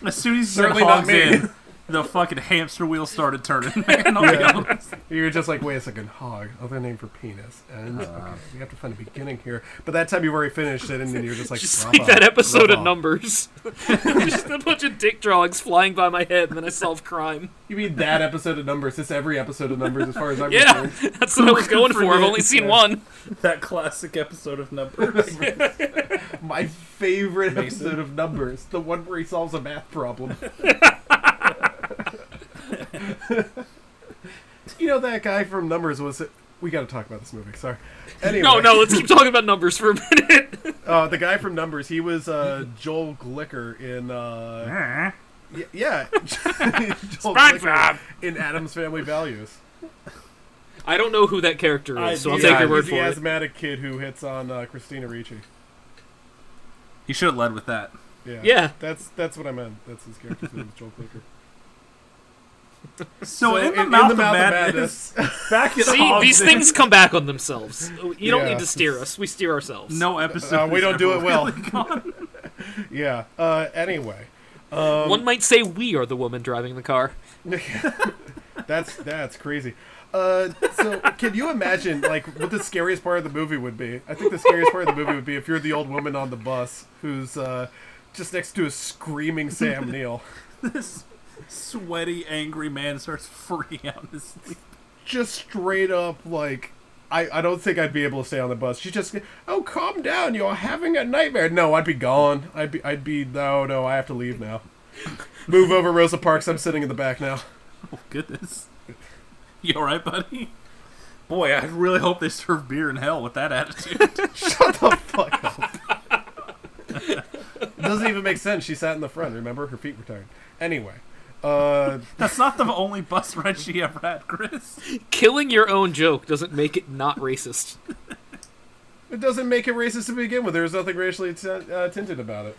As soon as you said Certainly not hogs me. In, the fucking hamster wheel started turning. Man, I'll be honest. You're just like, wait a second, hog, other name for penis. And Uh. okay, we have to find a beginning here. But that time you've already finished it, and then you're just like, Just bravo, like that episode of bravo. Numbers. just a bunch of dick drawings flying by my head, and then I solve crime. You mean that episode of Numbers? It's every episode of Numbers, as far as I'm Yeah, concerned. that's what I was going for. I've only seen Yeah. one. That classic episode of Numbers. My favorite episode of Numbers, the one where he solves a math problem. you know that guy from Numbers was. We got to talk about this movie. Sorry. Anyway, No, no, let's keep talking about numbers for a minute. Uh, the guy from Numbers, he was uh, Joel Glicker in. Uh, y- yeah, Joel Glicker in Addams Family Values. I don't know who that character is, so I'll He's- take your word he's for the it. asthmatic kid who hits on uh, Christina Ricci. you should have led with that. Yeah, Yeah. That's that's what I meant. That's his character's name, Joel Glicker. So, in, the mouth, of, madness, back at See, Hogs these In, things come back on themselves. You don't Yeah. need to steer us. We steer ourselves. No episode. Uh, we don't do it well. really Yeah. Uh, anyway, um, One might say we are the woman driving the car. that's that's crazy. Uh, so can you imagine like what the scariest part of the movie would be? I think the scariest part of the movie would be if you're the old woman on the bus who's uh, just next to a screaming Sam Neill. this sweaty, angry man starts freaking out in his sleep. just straight up like I, I don't think I'd be able to stay on the bus. She's just oh calm down, you're having a nightmare. No, I'd be gone. I'd be I'd be no no I have to leave now. Move over Rosa Parks. I'm sitting in the back now. Oh goodness. You alright, buddy? Boy, I really hope they serve beer in hell with that attitude. Shut the fuck up. It doesn't even make sense. She sat in the front. Remember, her feet were tired. Anyway, uh, That's not the only bus ride she ever had, Chris. Killing your own joke doesn't make it not racist. it doesn't make it racist to begin with. There's nothing racially t- uh, tinted about it.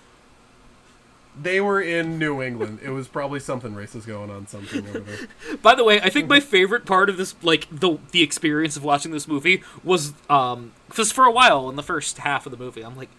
They were in New England. It was probably something racist going on. Something over there. By the way, I think my favorite part of this, like the the experience of watching this movie, was um, because for a while in the first half of the movie, I'm like,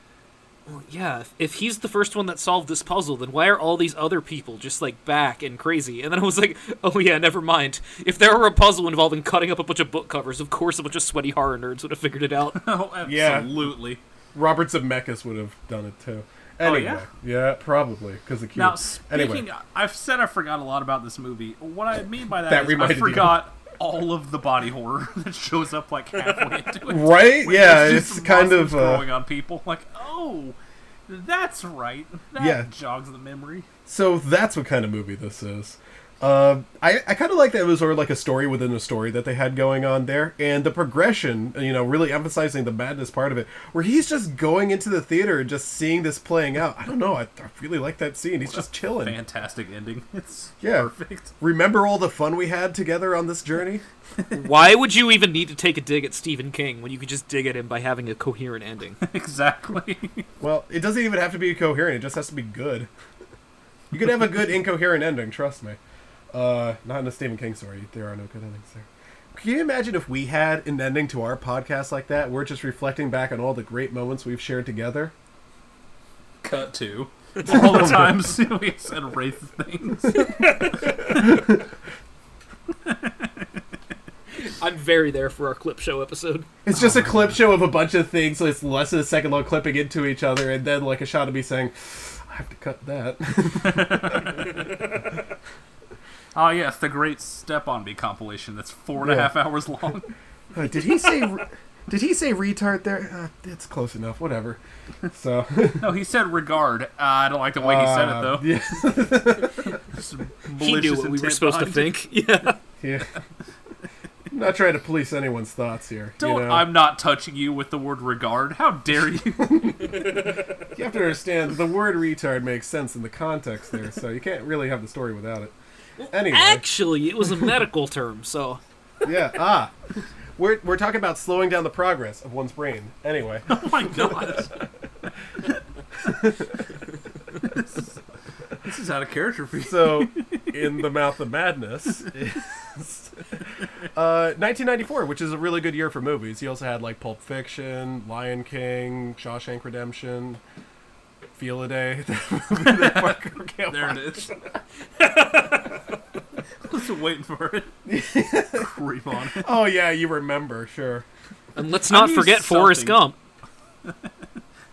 well, yeah, if, if he's the first one that solved this puzzle, then why are all these other people just like back and crazy? And then I was like, oh yeah, never mind. If there were a puzzle involving cutting up a bunch of book covers, of course a bunch of sweaty horror nerds would have figured it out. Oh, Yeah. absolutely. Robert Zemeckis would have done it too. Oh, yeah? yeah, probably because the cube. Now, speaking, anyway, I've said I forgot a lot about this movie. What I mean by that, That is reminded I you. forgot all of the body horror that shows up like halfway into it. right? Yeah, it's kind of. Uh, growing on people. Like, oh, that's right. That Yeah. jogs the memory. So that's what kind of movie this is. Uh, I, I kind of like that it was sort of like a story within a story that they had going on there, and the progression, you know, really emphasizing the madness part of it, where he's just going into the theater and just seeing this playing out. I don't know, I, I really like that scene. He's just chilling. Fantastic ending. It's Yeah. perfect. Remember all the fun we had together on this journey? why would you even need to take a dig at Stephen King when you could just dig at him by having a coherent ending? exactly. Well, it doesn't even have to be coherent; it just has to be good. You could have a good incoherent ending. Trust me. Uh, not in a Stephen King story. There are no good endings there. Can you imagine if we had an ending to our podcast like that? We're just reflecting back on all the great moments we've shared together. Cut to all the times we said racist things. I'm very there for our clip show episode. It's just a clip show of a bunch of things, so it's less than a second long clipping into each other, and then like a shot of me saying, I have to cut that. Ah, yes, the great Step On Me compilation that's four and a Yeah. half hours long. Uh, did he say re- did he say retard there? Uh, it's close enough, whatever. So No, he said regard. Uh, I don't like the way he said it, though. Uh, Yeah. He knew Malicious what we were intent supposed to behind it. think. Yeah. yeah. I'm not trying to police anyone's thoughts here. Don't, you know? I'm not touching you with the word regard. How dare you? You have to understand the word retard makes sense in the context there, so you can't really have the story without it. Anyway, Actually, it was a medical term, so yeah, ah, we're we're talking about slowing down the progress of one's brain. Anyway, oh my god. this, this is out of character for you. so in the mouth of madness is uh, 1994, which is a really good year for movies. He also had like Pulp Fiction, Lion King, Shawshank Redemption. Feel a Day. that Parker can't There it is. watch. is. I was waiting for it. Creep on it. Oh yeah, you remember, sure. and let's not need forget Forrest. Gump.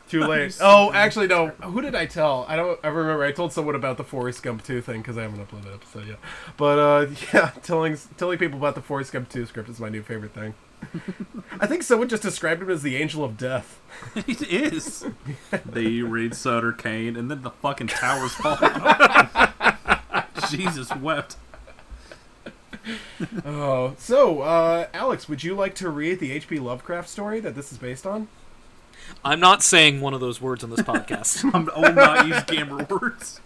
Too late. Oh, actually, no. Who did I tell? I don't. I remember. I told someone about the Forrest Gump 2 thing because I haven't uploaded an episode yet. But uh, yeah, telling telling people about the Forrest Gump 2 script is my new favorite thing. I think someone just described him as the angel of death. It is. they read Sutter Cane, and then the fucking towers fall. Jesus wept. Oh, so uh, Alex, would you like to read the H.P. Lovecraft story that this is based on? I'm not saying one of those words on this podcast. I'm I will not use gamer words.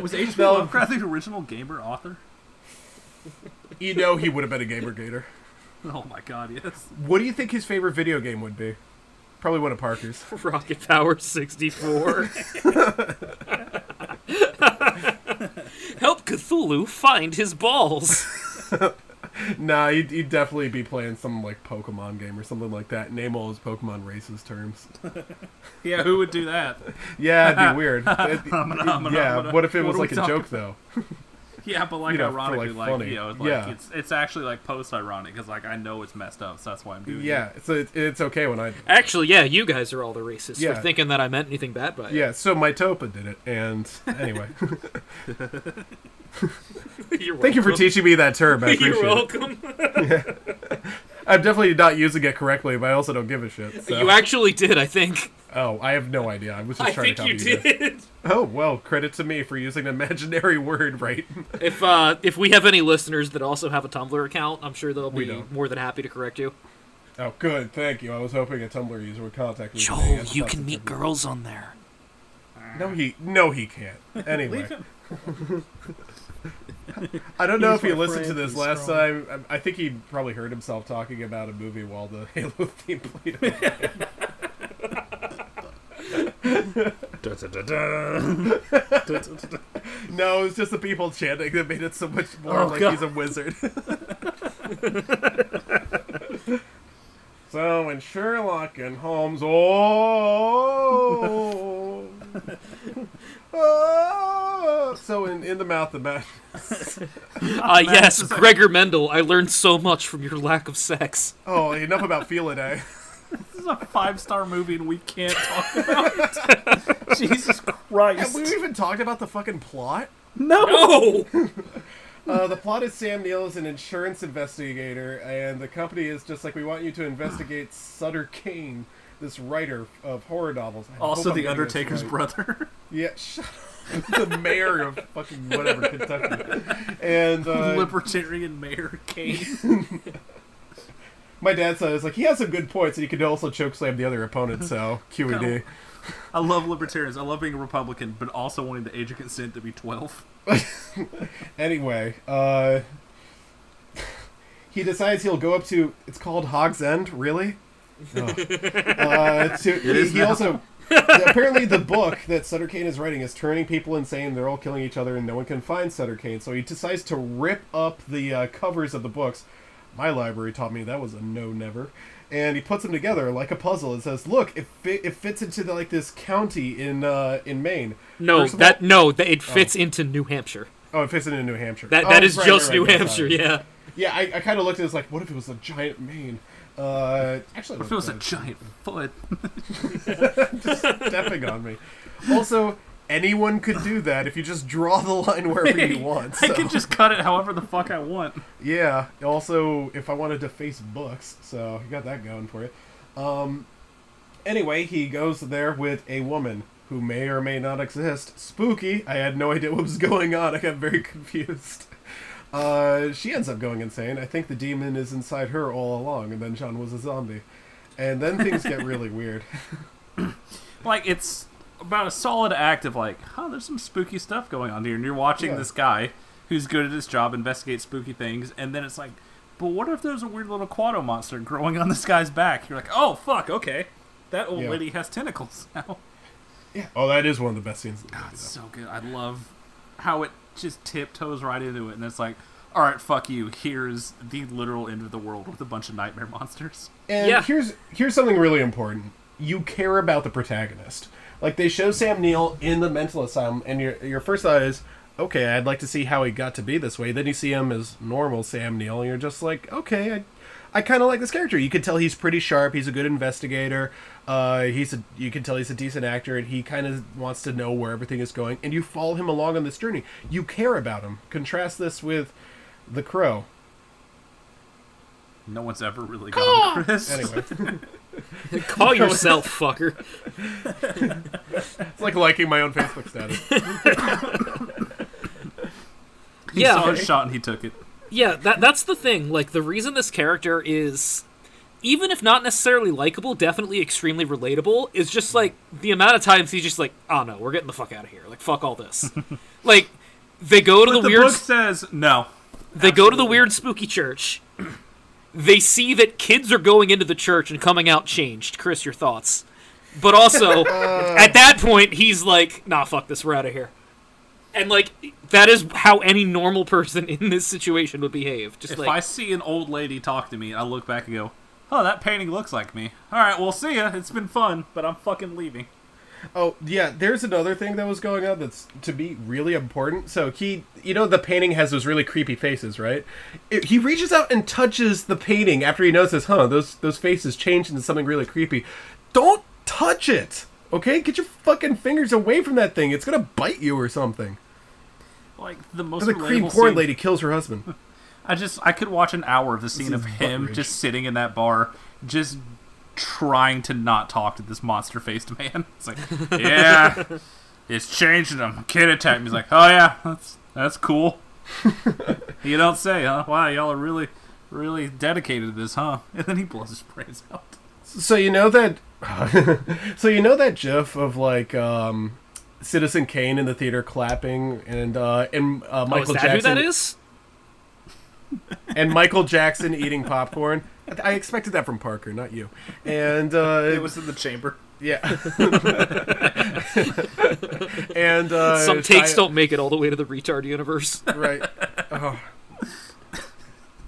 Was H.P. No. Lovecraft the original gamer author? You know he would have been a gamer gator. Oh my god, yes. What do you think his favorite video game would be? Probably one of Parker's. Rocket Power 64. Help Cthulhu find his balls. Nah, he'd, he'd definitely be playing some like Pokemon game or something like that. Name all his Pokemon races terms. Yeah, who would do that? Yeah, it'd be weird. It- gonna- yeah, I'm gonna- what if it was like a talking joke though? Yeah, but like You know, ironically, like, like, you know, like Yeah. it's it's actually like post ironic because like I know it's messed up, so that's why I'm doing Yeah, it. Yeah, so it, it's okay when I. Actually, yeah, you guys are all the racists Yeah. for thinking that I meant anything bad by it. Yeah, so my Topa did it, and anyway, You're thank you for teaching me that term. I appreciate You're welcome. it. Welcome. I'm definitely not using it correctly, but I also don't give a shit. So. You actually did, I think. oh, I have no idea. I was just I trying think to you copy you. did. Oh well, credit to me for using an imaginary word right. If uh, if we have any listeners that also have a Tumblr account, I'm sure they'll be more than happy to correct you. Oh, good, thank you. I was hoping a Tumblr user would contact me. today Joel, and you can meet girls on there. No, he no he can't. Anyway. I don't know He's if he listened to this last strong. time. I I think he probably heard himself talking about a movie while the Halo theme played. no, it was just the people chanting that made it so much more Oh, like God. he's a wizard. so when Sherlock and Holmes, oh, oh so in in the mouth of man. Uh, yes, Gregor Mendel, I learned so much from your lack of sex. Oh, enough about Feel It, eh? This is a five star movie and we can't talk about it. Jesus Christ! Have we even talked about the fucking plot? No. Oh! Uh, the plot is Sam Neill is an insurance investigator, and the company is just like, we want you to investigate Sutter Cane, this writer of horror novels. I Also, The Undertaker's right. brother. Yeah, shut up. the mayor of fucking whatever, Kentucky. And uh, Libertarian Mayor Kane. my dad says, like, he has some good points, and he could also chokeslam the other opponent, so QED. I love libertarians. I love being a Republican, but also wanting the age of consent to be 12. Anyway, uh, he decides he'll go up to. It's called Hobb's End, really. Ugh. Uh, to, he, is he also apparently the book that Sutter Cane is writing is turning people insane. They're all killing each other, and no one can find Sutter Cane. So he decides to rip up the uh, covers of the books, My library taught me that was a no never. And he puts them together like a puzzle and says, "Look, it fit, it fits into the, like this county in uh, in Maine." No, First that all- no, that it fits into New Hampshire. oh, it fits into New Hampshire. That Oh, that is right, just right, New right, Hampshire. Yeah. Yeah, I, I kind of looked at it as like, what if it was a giant Maine? Uh, actually, it was a giant foot. stepping on me. Also, anyone could do that if you just draw the line wherever you want. I can just cut it however the fuck I want. Yeah. Also, if I wanted to face books, so you got that going for you. Um. Anyway, he goes there with a woman who may or may not exist. Spooky. I had no idea what was going on. I got very confused. Uh, she ends up going insane. I think the demon is inside her all along, and then John was a zombie. And then things get really weird. Like it's about a solid act of like, huh, there's some spooky stuff going on here, and you're watching Yeah. this guy who's good at his job, investigate spooky things, and then it's like, but what if there's a weird little Kuato monster growing on this guy's back? You're like, oh fuck, okay, that old Yeah. lady has tentacles now. Yeah. Oh, that is one of the best scenes. The movie, It's though. so good. I love how it just tiptoes right into it, and it's like, all right, fuck you. Here's the literal end of the world with a bunch of nightmare monsters. And Yeah. here's here's something really important. You care about the protagonist. Like they show Sam Neill in the mental asylum, and your your first thought is, okay, I'd like to see how he got to be this way. Then you see him as normal Sam Neill, and you're just like, okay, I, I kind of like this character. You can tell he's pretty sharp. He's a good investigator. Uh, he's a you can tell he's a decent actor, and he kind of wants to know where everything is going. And you follow him along on this journey. You care about him. Contrast this with the Crow. No one's ever really gone, Chris. Anyway, Call yourself fucker. it's like liking my own Facebook status. he Yeah. saw a shot and he took it. Yeah, that that's the thing. Like the reason this character is even if not necessarily likable, definitely extremely relatable, is just like the amount of times he's just like, "Oh no, we're getting the fuck out of here. Like fuck all this." like they go to But the, the weird book says no. they go to the weird spooky church. They see that kids are going into the church and coming out changed. Chris, your thoughts? But also, at that point, he's like, "Nah, fuck this. We're out of here." And like that is how any normal person in this situation would behave. Just If like I see an old lady talk to me, I look back and go, "Oh, that painting looks like me." All right, we'll see ya. It's been fun, but I'm fucking leaving. Oh yeah, there's another thing that was going on that's to be really important. So he, you know, the painting has those really creepy faces, right? It- he reaches out and touches the painting after he notices, huh? Those those faces change into something really creepy. Don't touch it, okay? Get your fucking fingers away from that thing. It's gonna bite you or something. Like the most The cream relatable corn lady kills her husband. I just I could watch an hour of the scene of him Buttridge. just sitting in that bar, just trying to not talk to this monster faced man. It's like, yeah, it's changing him. Kid attacked me. He's like, oh yeah, that's that's cool. you don't say, huh? Wow, y'all are really, really dedicated to this, huh? And then he blows his brains out. So you know that, so you know that GIF of like um, Citizen Kane in the theater clapping and uh, and uh, oh, is Michael that Jackson who that is? And Michael Jackson eating popcorn. I expected that from Parker, not you. And uh, It was in the chamber. yeah. and uh, Some takes Shia- don't make it all the way to the retard universe. right. Oh.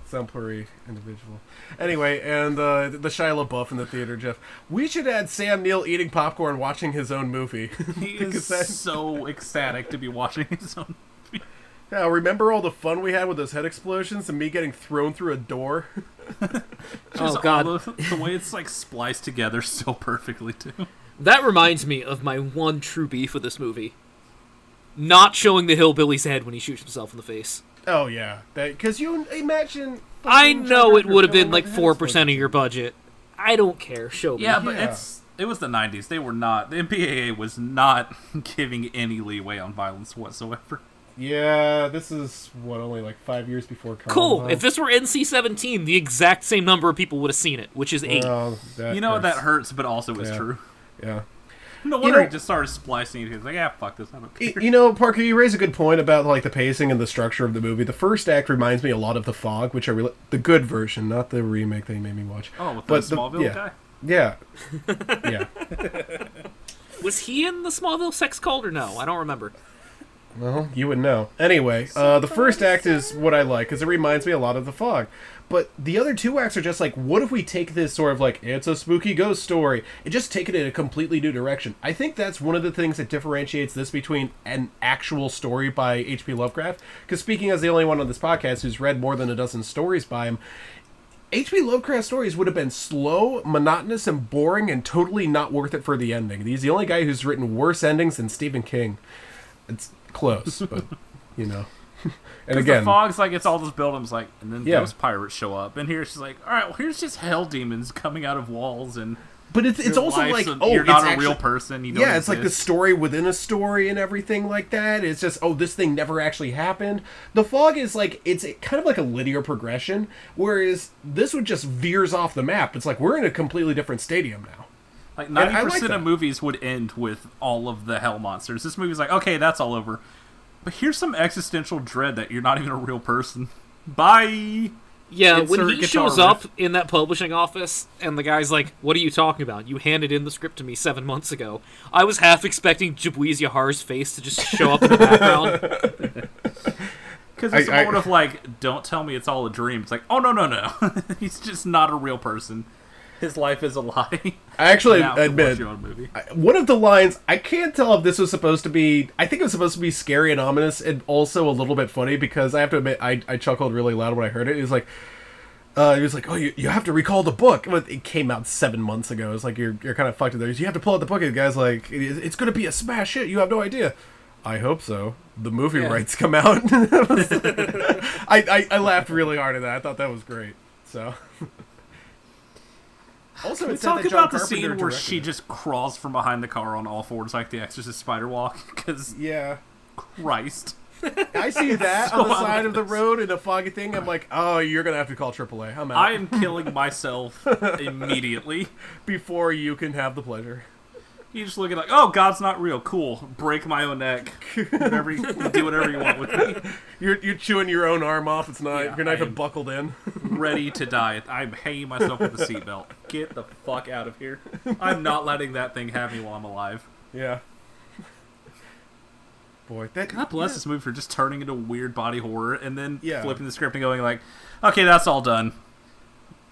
Exemplary individual. Anyway, and uh, the Shia LaBeouf in the theater, Jeff. We should add Sam Neill eating popcorn, watching his own movie. He is that- so ecstatic to be watching his own. Yeah, remember all the fun we had with those head explosions and me getting thrown through a door? oh god, all the, the way it's like spliced together so perfectly too. that reminds me of my one true beef with this movie. Not showing the hillbilly's head when he shoots himself in the face. Oh yeah, because you imagine. I know it would have been like four percent of your budget. I don't care. Show me. Yeah, but Yeah. it's it was the '90s. They were not. The MPAA was not giving any leeway on violence whatsoever. Yeah, this is what only like five years before. cool. Columbine. If this were NC-17, the exact same number of people would have seen it, which is eight. Well, You know what? That hurts. hurts, but also is Yeah. true. Yeah. No wonder know- he just started splicing it. He was like, "Yeah, fuck this. I don't care." You know, Parker, you raise a good point about like the pacing and the structure of the movie. The first act reminds me a lot of The Fog, which I really the good version, not the remake they made me watch. Oh, with But the Smallville yeah. guy. Yeah, yeah. Was he in the Smallville sex cult or no? I don't remember. Well, you would know. Anyway, uh, the first act is what I like because it reminds me a lot of The Fog. But the other two acts are just like, what if we take this sort of like, it's a spooky ghost story, and just take it in a completely new direction? I think that's one of the things that differentiates this between an actual story by H.P. Lovecraft. Because speaking as the only one on this podcast who's read more than a dozen stories by him, H.P. Lovecraft stories would have been slow, monotonous, and boring, and totally not worth it for the ending. He's the only guy who's written worse endings than Stephen King. It's close, but you know. And again, the fog's like it's all those buildings like, and then Yeah. those pirates show up, and here she's like, all right, well here's just hell demons coming out of walls, and but it's it's also like oh, you're not a real person. Yeah, it's like the story within a story and everything like that. It's just oh, this thing never actually happened. The fog is like it's kind of like a linear progression, whereas this one just veers off the map. It's like we're in a completely different stadium now. Like ninety like percent that. of movies would end with all of the hell monsters. This movie's like, okay, that's all over. But here's some existential dread that you're not even a real person. Bye. Yeah, Insert when he shows riff. up in that publishing office and the guy's like, "What are you talking about? You handed in the script to me seven months ago." I was half expecting Jabwiz Yahar's face to just show up in the background. Because it's I- a I- moment of like, don't tell me it's all a dream. It's like, oh no no no, he's just not a real person. His life is a lie. I actually Now, watch admit your own movie. one of the lines I can't tell if this was supposed to be. I think it was supposed to be scary and ominous, and also a little bit funny because I have to admit I, I chuckled really loud when I heard it. It was like. Uh, he was like, "Oh, you, you have to recall the book." But it came out seven months ago. It's like you're you're kind of fucked in there. You have to pull out the book. And the guy's like, "It's going to be a smash hit." You have no idea. I hope so. The movie rights come out. I, I I laughed really hard at that. I thought that was great. So. Also, Can we talk about the Carpenter scene where she it. just crawls from behind the car on all fours like the Exorcist spider walk? Because Yeah. Christ, I see that So on the side of the road in a foggy thing. I'm like, oh, you're gonna have to call AAA. I'm out I am killing myself immediately. before you can have the pleasure. You just look at like, oh, God's not real. Cool. Break my own neck. Whatever. You, do whatever you want with me. You're you're chewing your own arm off. It's not Yeah, you're not even buckled in. Ready to die. I'm hanging myself with a seatbelt. Get the fuck out of here. I'm not letting that thing have me while I'm alive. yeah. Boy, that God bless this movie for just turning into weird body horror and then Yeah. flipping the script and going like, okay, that's all done.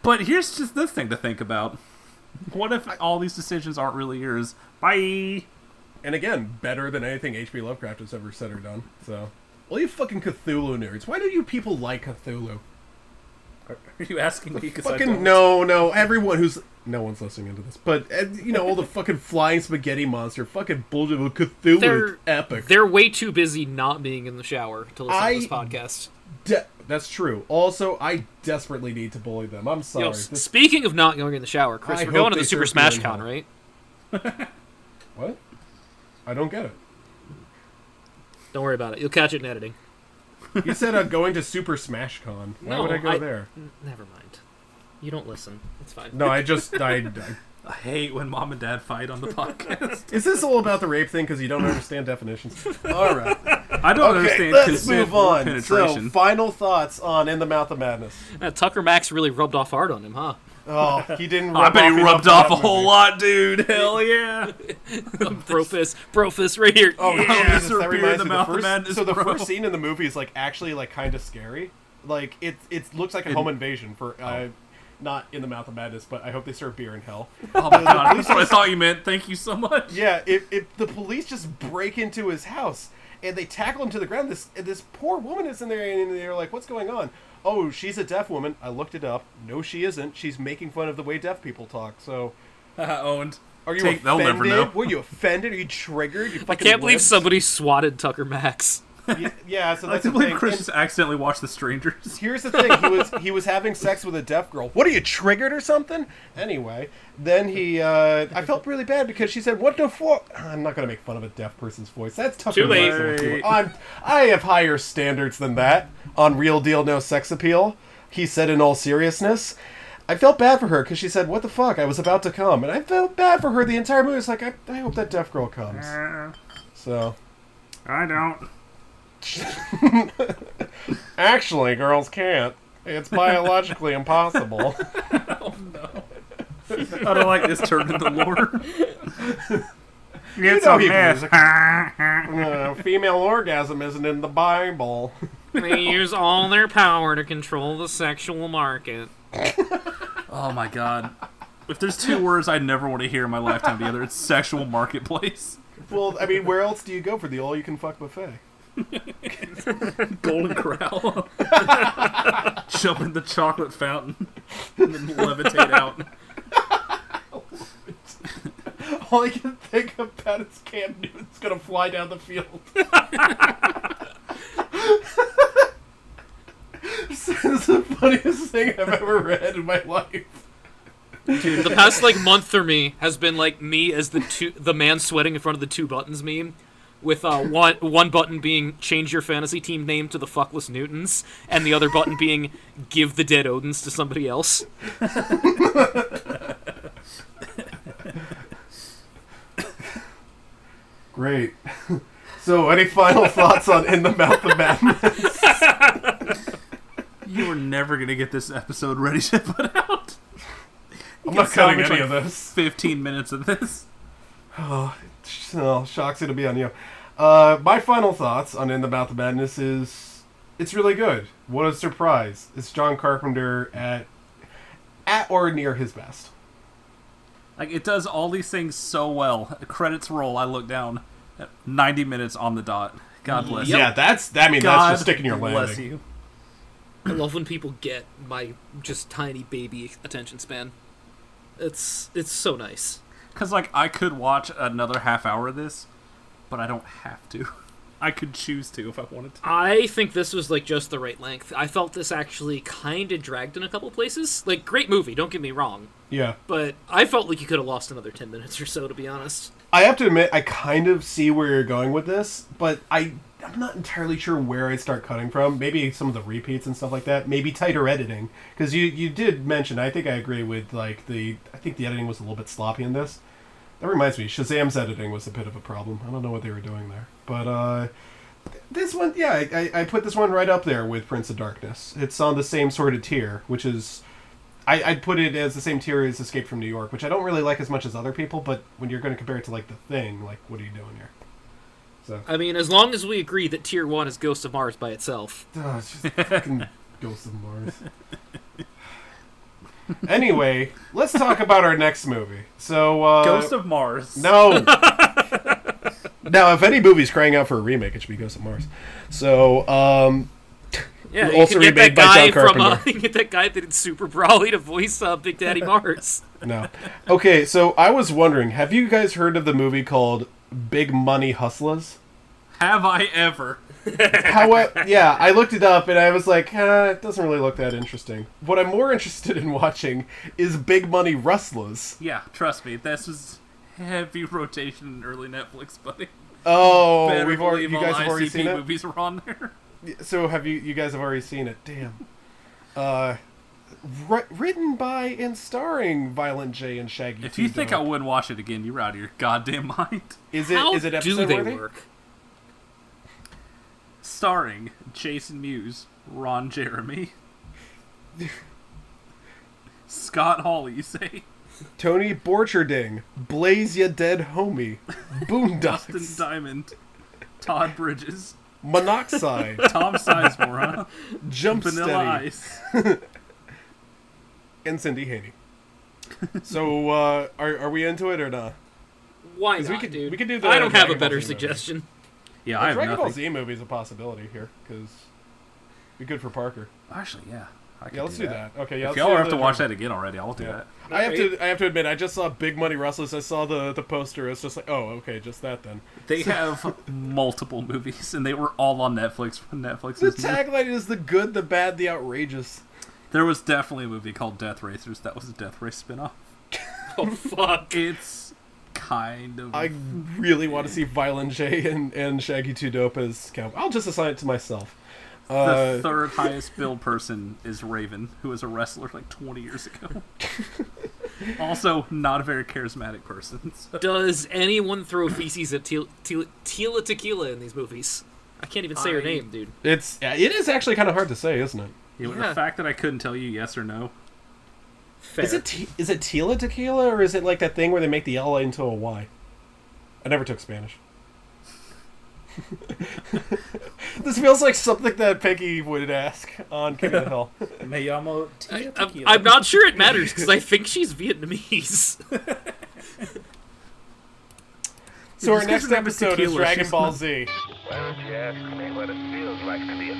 But here's just this thing to think about. What if all these decisions aren't really yours? Bye. And again, better than anything H.P. Lovecraft has ever said or done. So, all you fucking Cthulhu nerds, why do you people like Cthulhu? Are you asking me? 'Cause I Fucking don't. no, no. Everyone who's no one's listening into this, but uh, you know all the fucking flying spaghetti monster, fucking bullshit with Cthulhu. They're epic. They're way too busy not being in the shower to listen I- to this podcast. De- that's true. Also, I desperately need to bully them. I'm sorry. Yo, This- speaking of not going in the shower, Chris, I we're going to the Super Smash Con, right? what? I don't get it. Don't worry about it. You'll catch it in editing. You said uh, going to Super Smash Con. Why would I go I- there? Never mind. You don't listen. It's fine. No, I just I, I- I hate when mom and dad fight on the podcast. Is this all about the rape thing? Because you don't understand definitions. All right. I don't Okay, understand let's consent move or on. penetration. So, final thoughts on In the Mouth of Madness. Uh, Tucker Max really rubbed off hard on him, huh? Oh, he didn't. I Rub bet he rubbed on off that a whole movie. lot, dude. Hell yeah. Brofist, Brofist, right here. Oh, Yeah, Jesus, that reminds me. mouth of first, madness, so the bro. first scene in the movie is like actually like kind of scary. Like it it looks like a home invasion for uh, not in the mouth of madness, but I hope they serve beer in hell. Oh my god, that's what I thought you meant. Thank you so much. Yeah, if, if the police just break into his house and they tackle him to the ground, this this poor woman is in there and they're like, "What's going on?" Oh, she's a deaf woman. I looked it up. No, she isn't. She's making fun of the way deaf people talk. So, Owned. are you Take- they'll offended? never know. Were you offended? Are you triggered? You I can't believe wimps? somebody swatted Tucker Max. Yeah, yeah, so that's can't the believe thing. Chris And- just accidentally watched The Strangers. Here's the thing: he was he was having sex with a deaf girl. What are you triggered or something? Anyway, then he uh, I felt really bad because she said, "What the fuck?" I'm not gonna make fun of a deaf person's voice. That's tough. Too late. make someone do. I'm I have higher standards than that on Real Deal No Sex Appeal. He said in all seriousness. I felt bad for her because she said, "What the fuck?" I was about to come, and I felt bad for her the entire movie. It's like I, I hope that deaf girl comes. So I don't. actually, girls can't. It's biologically impossible. I don't like this turn in the lore. It's know a he myth. Uh, female orgasm isn't in the Bible. They use all their power to control the sexual market. oh my god. If there's two words I'd never want to hear in my lifetime together, it's sexual marketplace. well, I mean, where else do you go for the all-you-can-fuck buffet? Golden Corral. Jump in the chocolate fountain and then levitate out. All I can think about is Cam Newton's gonna fly down the field. this is the funniest thing I've ever read in my life. Dude, the past like month for me has been like me as the two the man sweating in front of the two buttons meme. With uh, one one button being change your fantasy team name to the fuckless Newtons, and the other button being give the dead Odins to somebody else. Great. So, any final thoughts on In the Mouth of Madness? You are never gonna get this episode ready to put out. I'm not cutting any like, of this. 15 minutes of this. Oh, shocks it'll be on you. Uh, my final thoughts on In the Mouth of Madness is it's really good. What a surprise! It's John Carpenter at at or near his best. Like it does all these things so well. Credits roll. I look down. 90 minutes on the dot. God bless. you Yeah, that's I mean God that's just sticking your bless landing. you. I love when people get my just tiny baby attention span. It's it's so nice. Because like I could watch another half hour of this, but I don't have to. I could choose to if I wanted to. I think this was like just the right length. I felt this actually kind of dragged in a couple places. Like great movie, don't get me wrong, Yeah, but I felt like you could have lost another 10 minutes or so to be honest. I have to admit I kind of see where you're going with this, but I I'm not entirely sure where I start cutting from. Maybe some of the repeats and stuff like that. Maybe tighter editing because you you did mention. I think I agree with like the I think the editing was a little bit sloppy in this. That reminds me, Shazam's editing was a bit of a problem. I don't know what they were doing there, but uh, this one, yeah, I, I, put this one right up there with Prince of Darkness. It's on the same sort of tier, which is I, I'd put it as the same tier as Escape from New York, which I don't really like as much as other people. But when you're going to compare it to like the Thing, like what are you doing here? So I mean, as long as we agree that Tier 1 is Ghost of Mars by itself. oh, it's just fucking Ghost of Mars. anyway, let's talk about our next movie. So uh, Ghost of Mars. No. now, if any movie's crying out for a remake, it should be Ghost of Mars. So, um, Yeah, you Also can get that remade by guy John from uh, you get that guy that did Super Brawly to voice uh, Big Daddy Mars. no. Okay, so I was wondering, have you guys heard of the movie called Big Money Hustlers? Have I ever? How? yeah, I looked it up and I was like, uh, it doesn't really look that interesting. What I'm more interested in watching is Big Money Rustlers. Yeah, trust me. This was heavy rotation in early Netflix, buddy. Oh, Better we've already, you guys have already ICP seen it. movies were on there. So have you? You guys have already seen it? Damn. Uh, ri- written by and starring Violent J and Shaggy. If you think I wouldn't watch it again, you're out of your goddamn mind. is it How is it do they worthy? work? Starring Jason Mewes, Ron Jeremy, Scott Hall, you say, Tony Borcherding, Blaze Ya Dead Homie, Dustin Boondox, Diamond, Todd Bridges, Monoxide, Tom Sizemore, huh? Jump Vanilla Steady, Ice. and Cindy Haney. So uh, are are we into it or not? Why 'Cause not, we could- dude? we could do the I don't have a Dragon Ball better Z movie. suggestion. Yeah, The I have Dragon Ball nothing. Z movie is a possibility here because be good for Parker. Actually, yeah. I Yeah, let's do that. Okay, yeah. If let's y'all do have to watch Dragon- that again already, I'll do Yeah. that. I have to. I have to admit, I just saw Big Money Rustlers. I saw the the poster. It's just like, oh, okay, just that then. They have multiple movies, and they were all on Netflix when Netflix The is tagline is the good, the bad, the outrageous. There was definitely a movie called Death Racers that was a Death Race spinoff. Oh fuck! It's kind of. I really want to see Violent J and, and Shaggy Two Dope as count. I'll just assign it to myself. the Uh, third highest billed person is Raven, who was a wrestler like 20 years ago. also, not a very charismatic person. so- Does anyone throw feces at Tila, Tila, Tila Tequila in these movies? I can't even say her name, dude. it's yeah, it is actually kind of hard to say, isn't it? Yeah, Yeah. The fact that I couldn't tell you yes or no. Fair. Is it te- is it Tila Tequila or is it like that thing where they make the L into a Y? I never took Spanish. this feels like something that Peggy would ask on King of the Hill. Me llamo Tia I'm, Tequila. I'm not sure it matters because I think she's Vietnamese. So our next her name is episode is Dragon Ball not- Z. Why don't you ask me what it feels like to be a